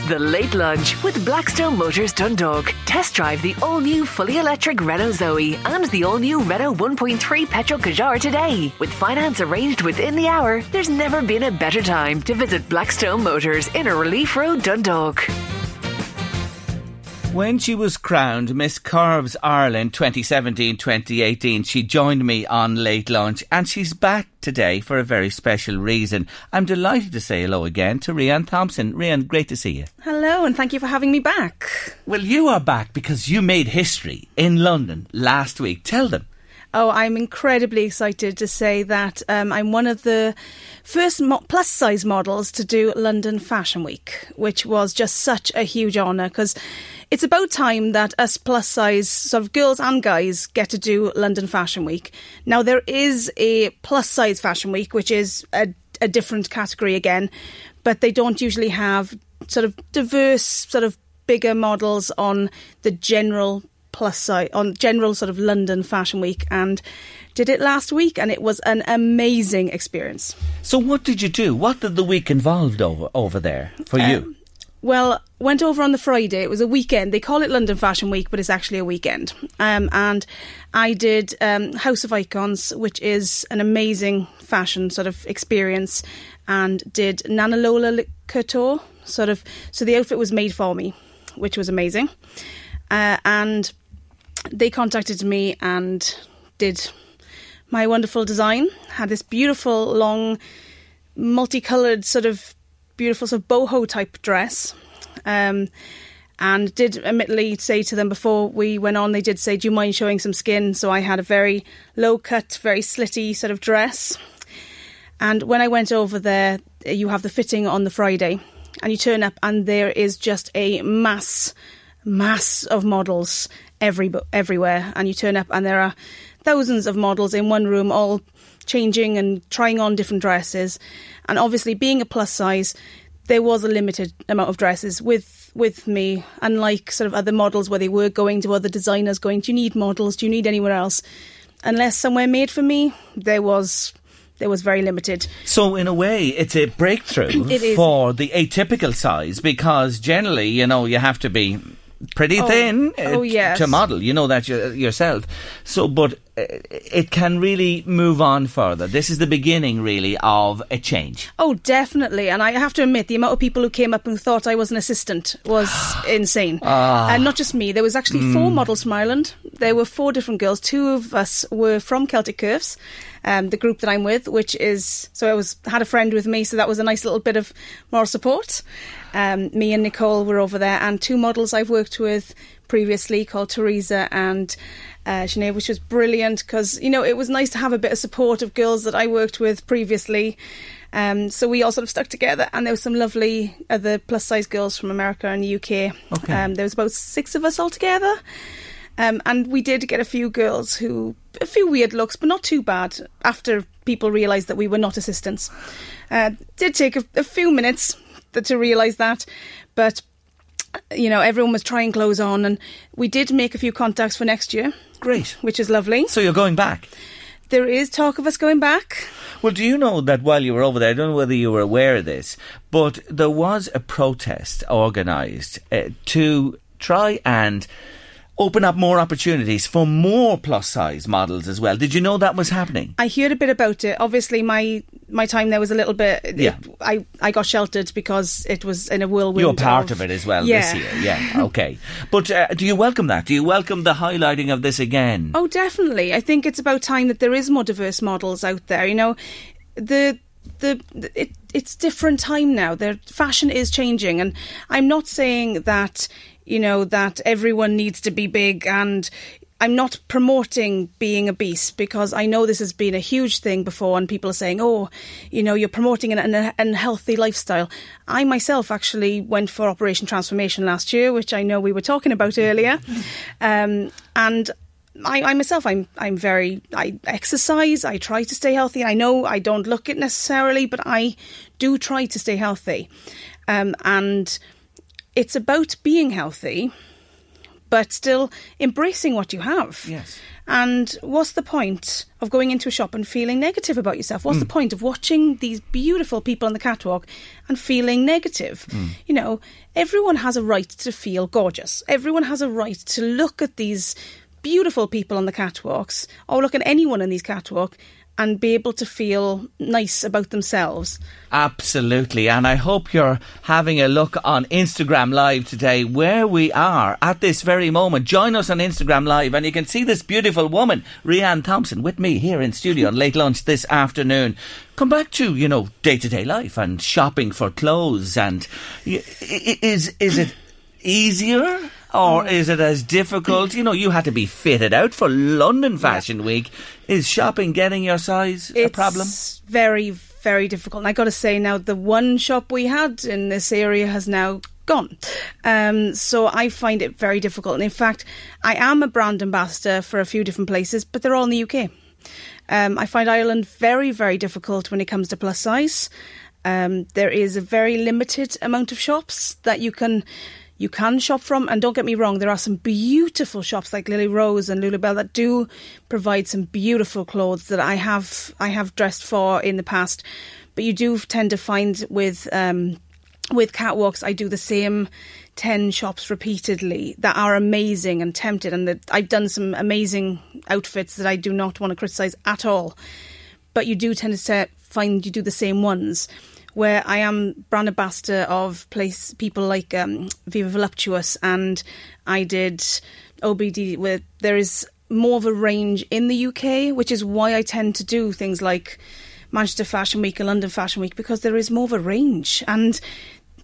Speaker 2: The Late Lunch with Blackstone Motors Dundalk. Test drive the all new fully electric Renault Zoe and the all new Renault 1.3 petrol Kadjar today. With finance arranged within the hour, there's never been a better time to visit Blackstone Motors Inner Relief Road, Dundalk.
Speaker 3: When she was crowned Miss Curves Ireland 2017-2018, she joined me on Late Lunch and she's back today for a very special reason. I'm delighted to say hello again to Rianne Thompson. Rianne, great to see you.
Speaker 9: Hello, and thank you for having me back.
Speaker 3: Well, you are back because you made history in London last week. Tell them.
Speaker 9: Oh, I'm incredibly excited to say that um, I'm one of the first mo- plus size models to do London Fashion Week, which was just such a huge honour because it's about time that us plus size sort of girls and guys get to do London Fashion Week. Now, there is a plus size Fashion Week, which is a, a different category again, but they don't usually have sort of diverse, sort of bigger models on the general plus size on general sort of London Fashion Week and did it last week and it was an amazing experience.
Speaker 3: So, what did you do? What did the week involved over over there for you?
Speaker 9: Well, went over on the Friday. It was a weekend. They call it London Fashion Week, but it's actually a weekend. Um, and I did um, House of Icons, which is an amazing fashion sort of experience, and did Nana Lola Couture. Sort of. So the outfit was made for me, which was amazing. Uh, and they contacted me and did my wonderful design. Had this beautiful long multicolored sort of beautiful sort of boho type dress. Um, and did admittedly say to them before we went on, they did say, Do you mind showing some skin? So I had a very low cut, very slitty sort of dress. And when I went over there, you have the fitting on the Friday, and you turn up, and there is just a mass, mass of models every everywhere. And you turn up, and there are thousands of models in one room, all changing and trying on different dresses. And obviously, being a plus size, there was a limited amount of dresses with with me. Unlike sort of other models where they were going to other designers, going, "Do you need models? Do you need anywhere else?" Unless somewhere made for me, there was there was very limited.
Speaker 3: So, in a way, it's a breakthrough *clears throat*
Speaker 9: It
Speaker 3: for the atypical size because generally, you know, you have to be pretty
Speaker 9: Oh,
Speaker 3: thin
Speaker 9: oh, yes.
Speaker 3: to model. You know that yourself. So, but it can really move on further. This is the beginning, really, of a change.
Speaker 9: Oh, definitely. And I have to admit, the amount of people who came up and thought I was an assistant was *sighs* insane.
Speaker 3: Ah.
Speaker 9: And not just me. There was actually
Speaker 3: Mm.
Speaker 9: four models from Ireland. There were four different girls. Two of us were from Celtic Curves, um, the group that I'm with, which is so I was had a friend with me, so that was a nice little bit of moral support. Um, me and Nicole were over there, and two models I've worked with previously called Teresa and uh, Sinead, which was brilliant because you know it was nice to have a bit of support of girls that I worked with previously. Um, so we all sort of stuck together, and there were some lovely other plus size girls from America and the UK.
Speaker 3: Okay.
Speaker 9: Um, there was about six of us all together. Um, and we did get a few girls who, a few weird looks, but not too bad after people realised that we were not assistants. Uh, did take a, a few minutes to realise that, but you know, everyone was trying clothes on, and we did make a few contacts for next year.
Speaker 3: Great.
Speaker 9: Which is lovely.
Speaker 3: So you're going back?
Speaker 9: There is talk of us going back.
Speaker 3: Well, do you know that while you were over there, I don't know whether you were aware of this, but there was a protest organised uh, to try and open up more opportunities for more plus size models as well. Did you know that was happening?
Speaker 9: I heard a bit about it. Obviously, my my time there was a little bit.
Speaker 3: Yeah.
Speaker 9: It, I I got sheltered because it was in a whirlwind.
Speaker 3: You're part of, it as well
Speaker 9: yeah.
Speaker 3: this year. Yeah, okay. But uh, do you welcome that? Do you welcome the highlighting of this again?
Speaker 9: Oh, definitely. I think it's about time that there is more diverse models out there. You know, the the, the it, it's different time now. The fashion is changing, and I'm not saying that you know that everyone needs to be big and I'm not promoting being obese because I know this has been a huge thing before, and people are saying, "Oh, you know, you're promoting an, an unhealthy lifestyle." I myself actually went for Operation Transformation last year, which I know we were talking about earlier, um, and I, I, myself, I'm I'm very I exercise. I try to stay healthy. I know I don't look it necessarily, but I do try to stay healthy, um, and it's about being healthy, but still embracing what you have.
Speaker 3: Yes.
Speaker 9: And what's the point of going into a shop and feeling negative about yourself? What's
Speaker 3: Mm.
Speaker 9: the point of watching these beautiful people on the catwalk and feeling negative?
Speaker 3: Mm.
Speaker 9: You know, everyone has a right to feel gorgeous. Everyone has a right to look at these beautiful people on the catwalks or look at anyone on these catwalk and be able to feel nice about themselves.
Speaker 3: Absolutely, and I hope you're having a look on Instagram Live today where we are at this very moment. Join us on Instagram Live and you can see this beautiful woman, Rianne Thompson, with me here in studio on late lunch this afternoon. Come back to, you know, day to day life and shopping for clothes and is, is it easier? Or is it as difficult? You know, you had to be fitted out for London Fashion Week. Is shopping getting your size a problem?
Speaker 9: It's very, very difficult. And I got to say now, the one shop we had in this area has now gone. Um, so I find it very difficult. And in fact, I am a brand ambassador for a few different places, but they're all in the UK. Um, I find Ireland very, very difficult when it comes to plus size. Um, there is a very limited amount of shops that you can you can shop from. And don't get me wrong, there are some beautiful shops like Lily Rose and Lulabelle that do provide some beautiful clothes that I have I have dressed for in the past. But you do tend to find with um, with catwalks, I do the same 10 shops repeatedly that are amazing and tempted. And that I've done some amazing outfits that I do not want to criticise at all. But you do tend to find you do the same ones. Where I am brand ambassador of place people like um, Viva Voluptuous, and I did OBD. Where there is more of a range in the UK, which is why I tend to do things like Manchester Fashion Week and London Fashion Week because there is more of a range, and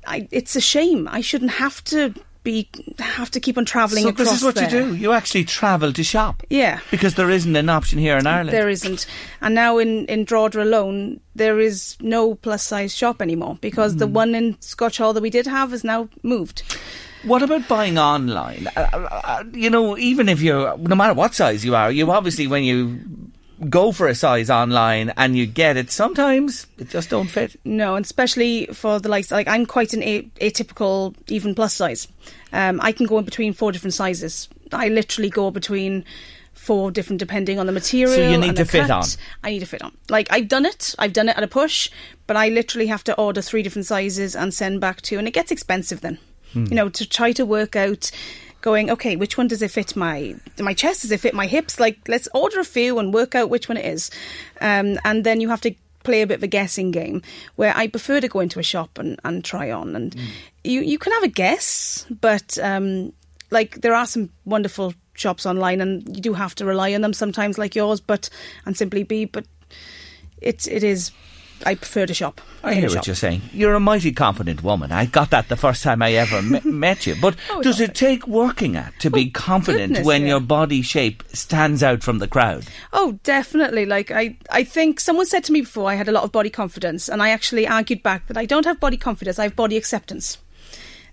Speaker 9: I, it's a shame. I shouldn't have to be have to keep on travelling
Speaker 3: So
Speaker 9: across
Speaker 3: this is what
Speaker 9: there.
Speaker 3: you do. You actually travel to shop.
Speaker 9: Yeah.
Speaker 3: Because there isn't an option here in Ireland.
Speaker 9: There isn't. And now in, in Drogheda alone, there is no plus size shop anymore because
Speaker 3: Hmm.
Speaker 9: the one in Scotch Hall that we did have has now moved.
Speaker 3: What about buying online? Uh, uh, uh, you know, even if you're, no matter what size you are, you obviously, when you go for a size online and you get it, sometimes it just don't fit.
Speaker 9: No, and especially for the likes, like I'm quite an a- atypical even plus size. Um, I can go in between four different sizes. I literally go between four different depending on the material.
Speaker 3: So you need
Speaker 9: and
Speaker 3: to fit
Speaker 9: cut.
Speaker 3: on.
Speaker 9: I need to fit on. Like I've done it. I've done it at a push, but I literally have to order three different sizes and send back two, and it gets expensive then.
Speaker 3: Hmm.
Speaker 9: You know, to try to work out. Going okay, which one does it fit my my chest? Does it fit my hips? Like, let's order a few and work out which one it is, um, and then you have to play a bit of a guessing game where I prefer to go into a shop and, and try on. And
Speaker 3: Hmm.
Speaker 9: you, you can have a guess, but um, like there are some wonderful shops online and you do have to rely on them sometimes like yours, but and Simply Be, but it's it is I prefer to shop.
Speaker 3: I hear
Speaker 9: shop.
Speaker 3: what you're saying. You're a mighty confident woman. I got that the first time I ever me- *laughs* met you. But
Speaker 9: Oh,
Speaker 3: does it take working at to be oh, confident
Speaker 9: goodness,
Speaker 3: when
Speaker 9: yeah.
Speaker 3: your body shape stands out from the crowd?
Speaker 9: Oh, definitely. Like I, I think someone said to me before I had a lot of body confidence, and I actually argued back that I don't have body confidence. I have body acceptance.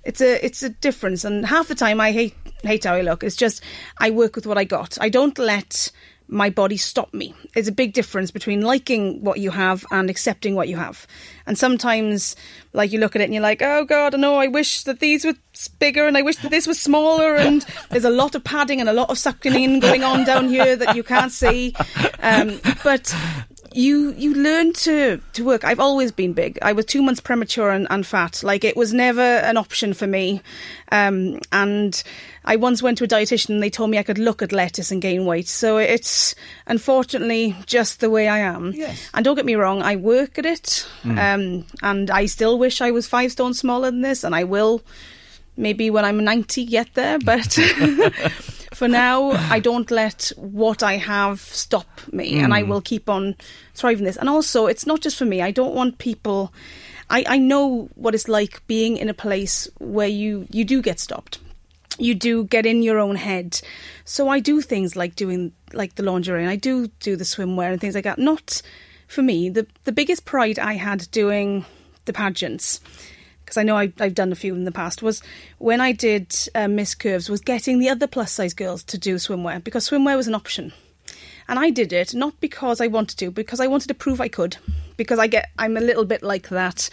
Speaker 9: It's a, it's a difference, and half the time I hate hate how I look. It's just I work with what I got. I don't let my body stop me. There's a big difference between liking what you have and accepting what you have. And sometimes, like, you look at it and you're like, oh God, I know, I wish that these were bigger and I wish that this was smaller. And *laughs* there's a lot of padding and a lot of sucking in going on down here that you can't see. Um, but you you learn to to work. I've always been big. I was two months premature and, and fat. Like it was never an option for me. Um, and I once went to a dietitian and they told me I could look at lettuce and gain weight. So it's unfortunately just the way I am.
Speaker 3: Yes.
Speaker 9: And don't get me wrong, I work at it.
Speaker 3: Mm.
Speaker 9: Um, and I still wish I was five stone smaller than this, and I will maybe when I'm 90 get there. But *laughs* *laughs* for now, I don't let what I have stop me, and I
Speaker 10: Mm.
Speaker 9: will keep on thriving this. And also, it's not just for me. I don't want people. I, I know what it's like being in a place where you, you do get stopped. You do get in your own head. So I do things like doing like the lingerie and I do do the swimwear and things like that. Not for me. The the biggest pride I had doing the pageants because I know I, I've done a few in the past, was when I did uh, Miss Curves, was getting the other plus size girls to do swimwear because swimwear was an option. And I did it not because I wanted to, because I wanted to prove I could. Because I get, I'm a little bit like that.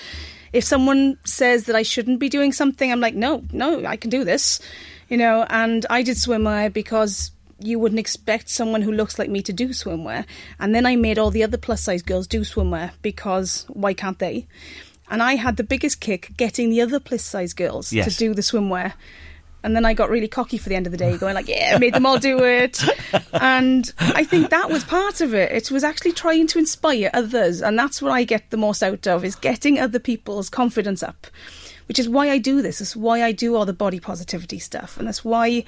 Speaker 9: If someone says that I shouldn't be doing something, I'm like, no, no, I can do this, you know. And I did swimwear because you wouldn't expect someone who looks like me to do swimwear. And then I made all the other plus size girls do swimwear because why can't they? And I had the biggest kick getting the other plus size girls
Speaker 10: Yes.
Speaker 9: to do the swimwear. And then I got really cocky for the end of the day, going like, "Yeah, I made them all do it." *laughs* and I think that was part of it. It was actually trying to inspire others, and that's what I get the most out of is getting other people's confidence up. Which is why I do this. It's why I do all the body positivity stuff, and that's why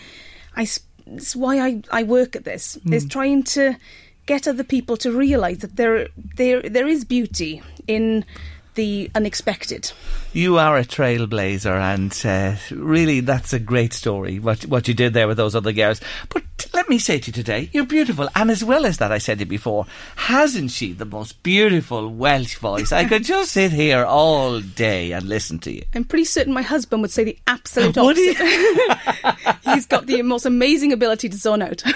Speaker 9: I. It's why I, I work at this. Is
Speaker 3: Mm.
Speaker 9: trying to get other people to realise that there there there is beauty in the unexpected.
Speaker 3: You are a trailblazer, and uh, really, that's a great story. What what you did there with those other girls. But let me say to you today, you're beautiful, and as well as that, I said it before, hasn't she the most beautiful Welsh voice? I could just sit here all day and listen to you.
Speaker 9: I'm pretty certain my husband would say the absolute opposite. *laughs* He's got the most amazing ability to zone out. *laughs*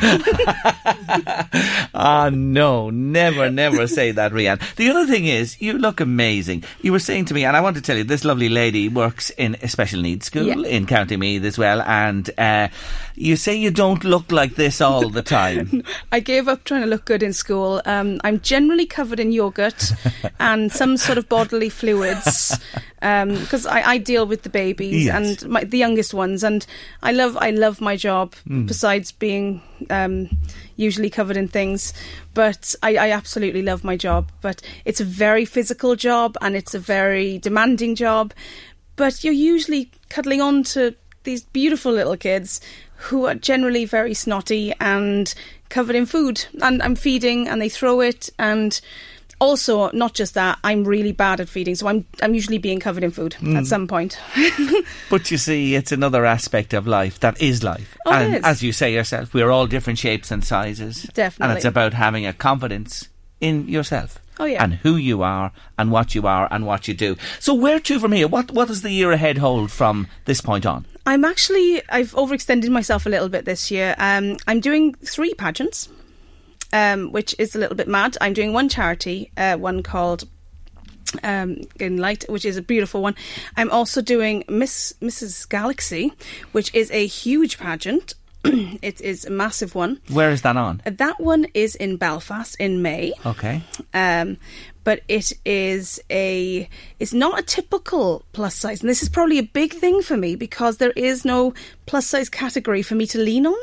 Speaker 3: Ah, no, never, never say that, Rianne. The other thing is, you look amazing. You were saying to me, and I want to tell you, this lovely lady works in a special needs school
Speaker 9: Yeah.
Speaker 3: in County Meath as well, and uh, you say you don't look like this all the time. *laughs*
Speaker 9: I gave up trying to look good in school. Um, I'm generally covered in yogurt *laughs* and some sort of bodily fluids because I, I deal with the babies
Speaker 10: Yes.
Speaker 9: and my, the youngest ones, and I love I love my job.
Speaker 10: Mm.
Speaker 9: Besides being um, usually covered in things, but I, I absolutely love my job. But it's a very physical job and it's a very demanding job. But you're usually cuddling on to these beautiful little kids who are generally very snotty and covered in food. And I'm feeding and they throw it and also not just that, I'm really bad at feeding, so I'm I'm usually being covered in food
Speaker 3: Mm.
Speaker 9: at some point. *laughs*
Speaker 3: But you see, it's another aspect of life that is life.
Speaker 9: Oh,
Speaker 3: and
Speaker 9: is.
Speaker 3: as you say yourself, we're all different shapes and sizes.
Speaker 9: Definitely, And
Speaker 3: it's about having a confidence in yourself.
Speaker 9: Oh, yeah.
Speaker 3: And who you are and what you are and what you do. So where to from here? What what does the year ahead hold from this point on?
Speaker 9: I'm actually I've overextended myself a little bit this year. Um, I'm doing three pageants, um, which is a little bit mad. I'm doing one charity, uh, one called um, in light, which is a beautiful one. I'm also doing Miss Mrs. Galaxy, which is a huge pageant. *clears throat* it is a massive one.
Speaker 3: Where is that on?
Speaker 9: That one is in Belfast in May.
Speaker 3: Okay.
Speaker 9: Um, but it is a it's not a typical plus size, and this is probably a big thing for me because there is no plus size category for me to lean on.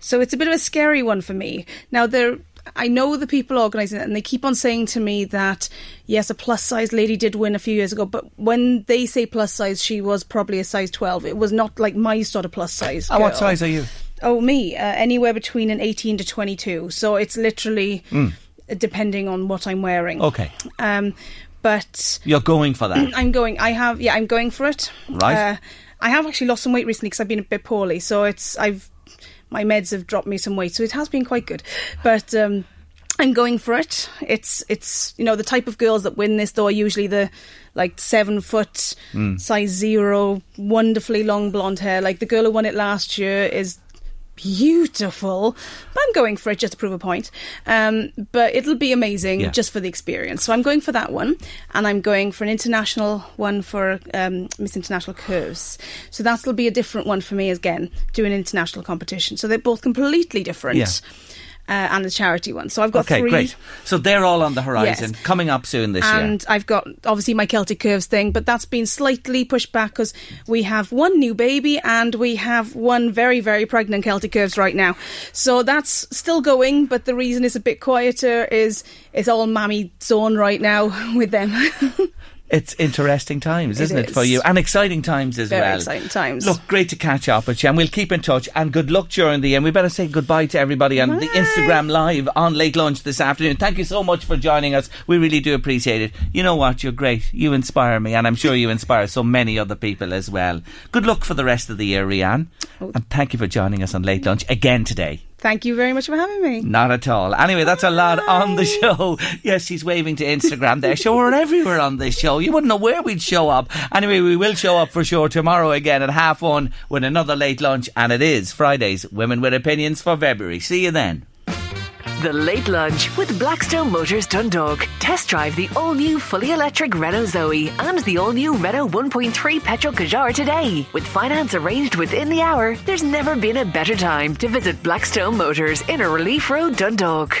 Speaker 9: So it's a bit of a scary one for me. Now there. I know the people organising it, and they keep on saying to me that yes, a plus size lady did win a few years ago, but when they say plus size, she was probably a size twelve. It was not like my sort of plus size.
Speaker 3: And what size are you?
Speaker 9: Oh, me, uh, anywhere between an 18 to 22. So it's literally
Speaker 3: Mm.
Speaker 9: depending on what I'm wearing.
Speaker 3: Okay.
Speaker 9: Um, but
Speaker 3: You're going for that. *clears throat*
Speaker 9: I'm going. I have. Yeah, I'm going for it.
Speaker 3: Right.
Speaker 9: Uh, I have actually lost some weight recently because I've been a bit poorly. So it's I've my meds have dropped me some weight, so it has been quite good. But um, I'm going for it. It's it's you know the type of girls that win this though are usually the like seven foot,
Speaker 10: Mm.
Speaker 9: size zero, wonderfully long blonde hair. Like the girl who won it last year is beautiful. But I'm going for it just to prove a point. Um, but it'll be amazing
Speaker 3: Yeah.
Speaker 9: just for the experience. So I'm going for that one, and I'm going for an international one for um, Miss International Curves. So that'll be a different one for me again, doing an international competition. So they're both completely different.
Speaker 3: Yeah.
Speaker 9: Uh, and the charity one. So I've got
Speaker 3: Okay,
Speaker 9: three.
Speaker 3: great. So they're all on the horizon,
Speaker 9: Yes.
Speaker 3: coming up soon this
Speaker 9: and
Speaker 3: year.
Speaker 9: And I've got obviously my Celtic Curves thing, but that's been slightly pushed back because we have one new baby and we have one very, very pregnant Celtic Curves right now. So that's still going, but the reason it's a bit quieter is it's all mammy zone right now *laughs* with them. *laughs*
Speaker 3: It's interesting times, isn't it, for you? And exciting times as
Speaker 9: Very
Speaker 3: well.
Speaker 9: exciting times.
Speaker 3: Look, great to catch up with you, and we'll keep in touch. And good luck during the end. We better say goodbye to everybody on the Instagram Live on late lunch this afternoon. Thank you so much for joining us. We really do appreciate it. You know what? You're great. You inspire me, and I'm sure you inspire so many other people as well. Good luck for the rest of the year, Rianne.
Speaker 9: Oh.
Speaker 3: And thank you for joining us on late lunch again today.
Speaker 9: Thank you very much for having me.
Speaker 3: Not at all. Anyway, that's a lot on the show. Yes, she's waving to Instagram there. Show we're everywhere on this show. You wouldn't know where we'd show up. Anyway, we will show up for sure tomorrow again at half one with another late lunch. And it is Fridays, Women with Opinions for February. See you then.
Speaker 2: The Late Lunch with Blackstone Motors Dundalk. Test drive the all new fully electric Renault Zoe and the all new Renault 1.3 petrol Kadjar today. With finance arranged within the hour, there's never been a better time to visit Blackstone Motors Inner Relief Road, Dundalk.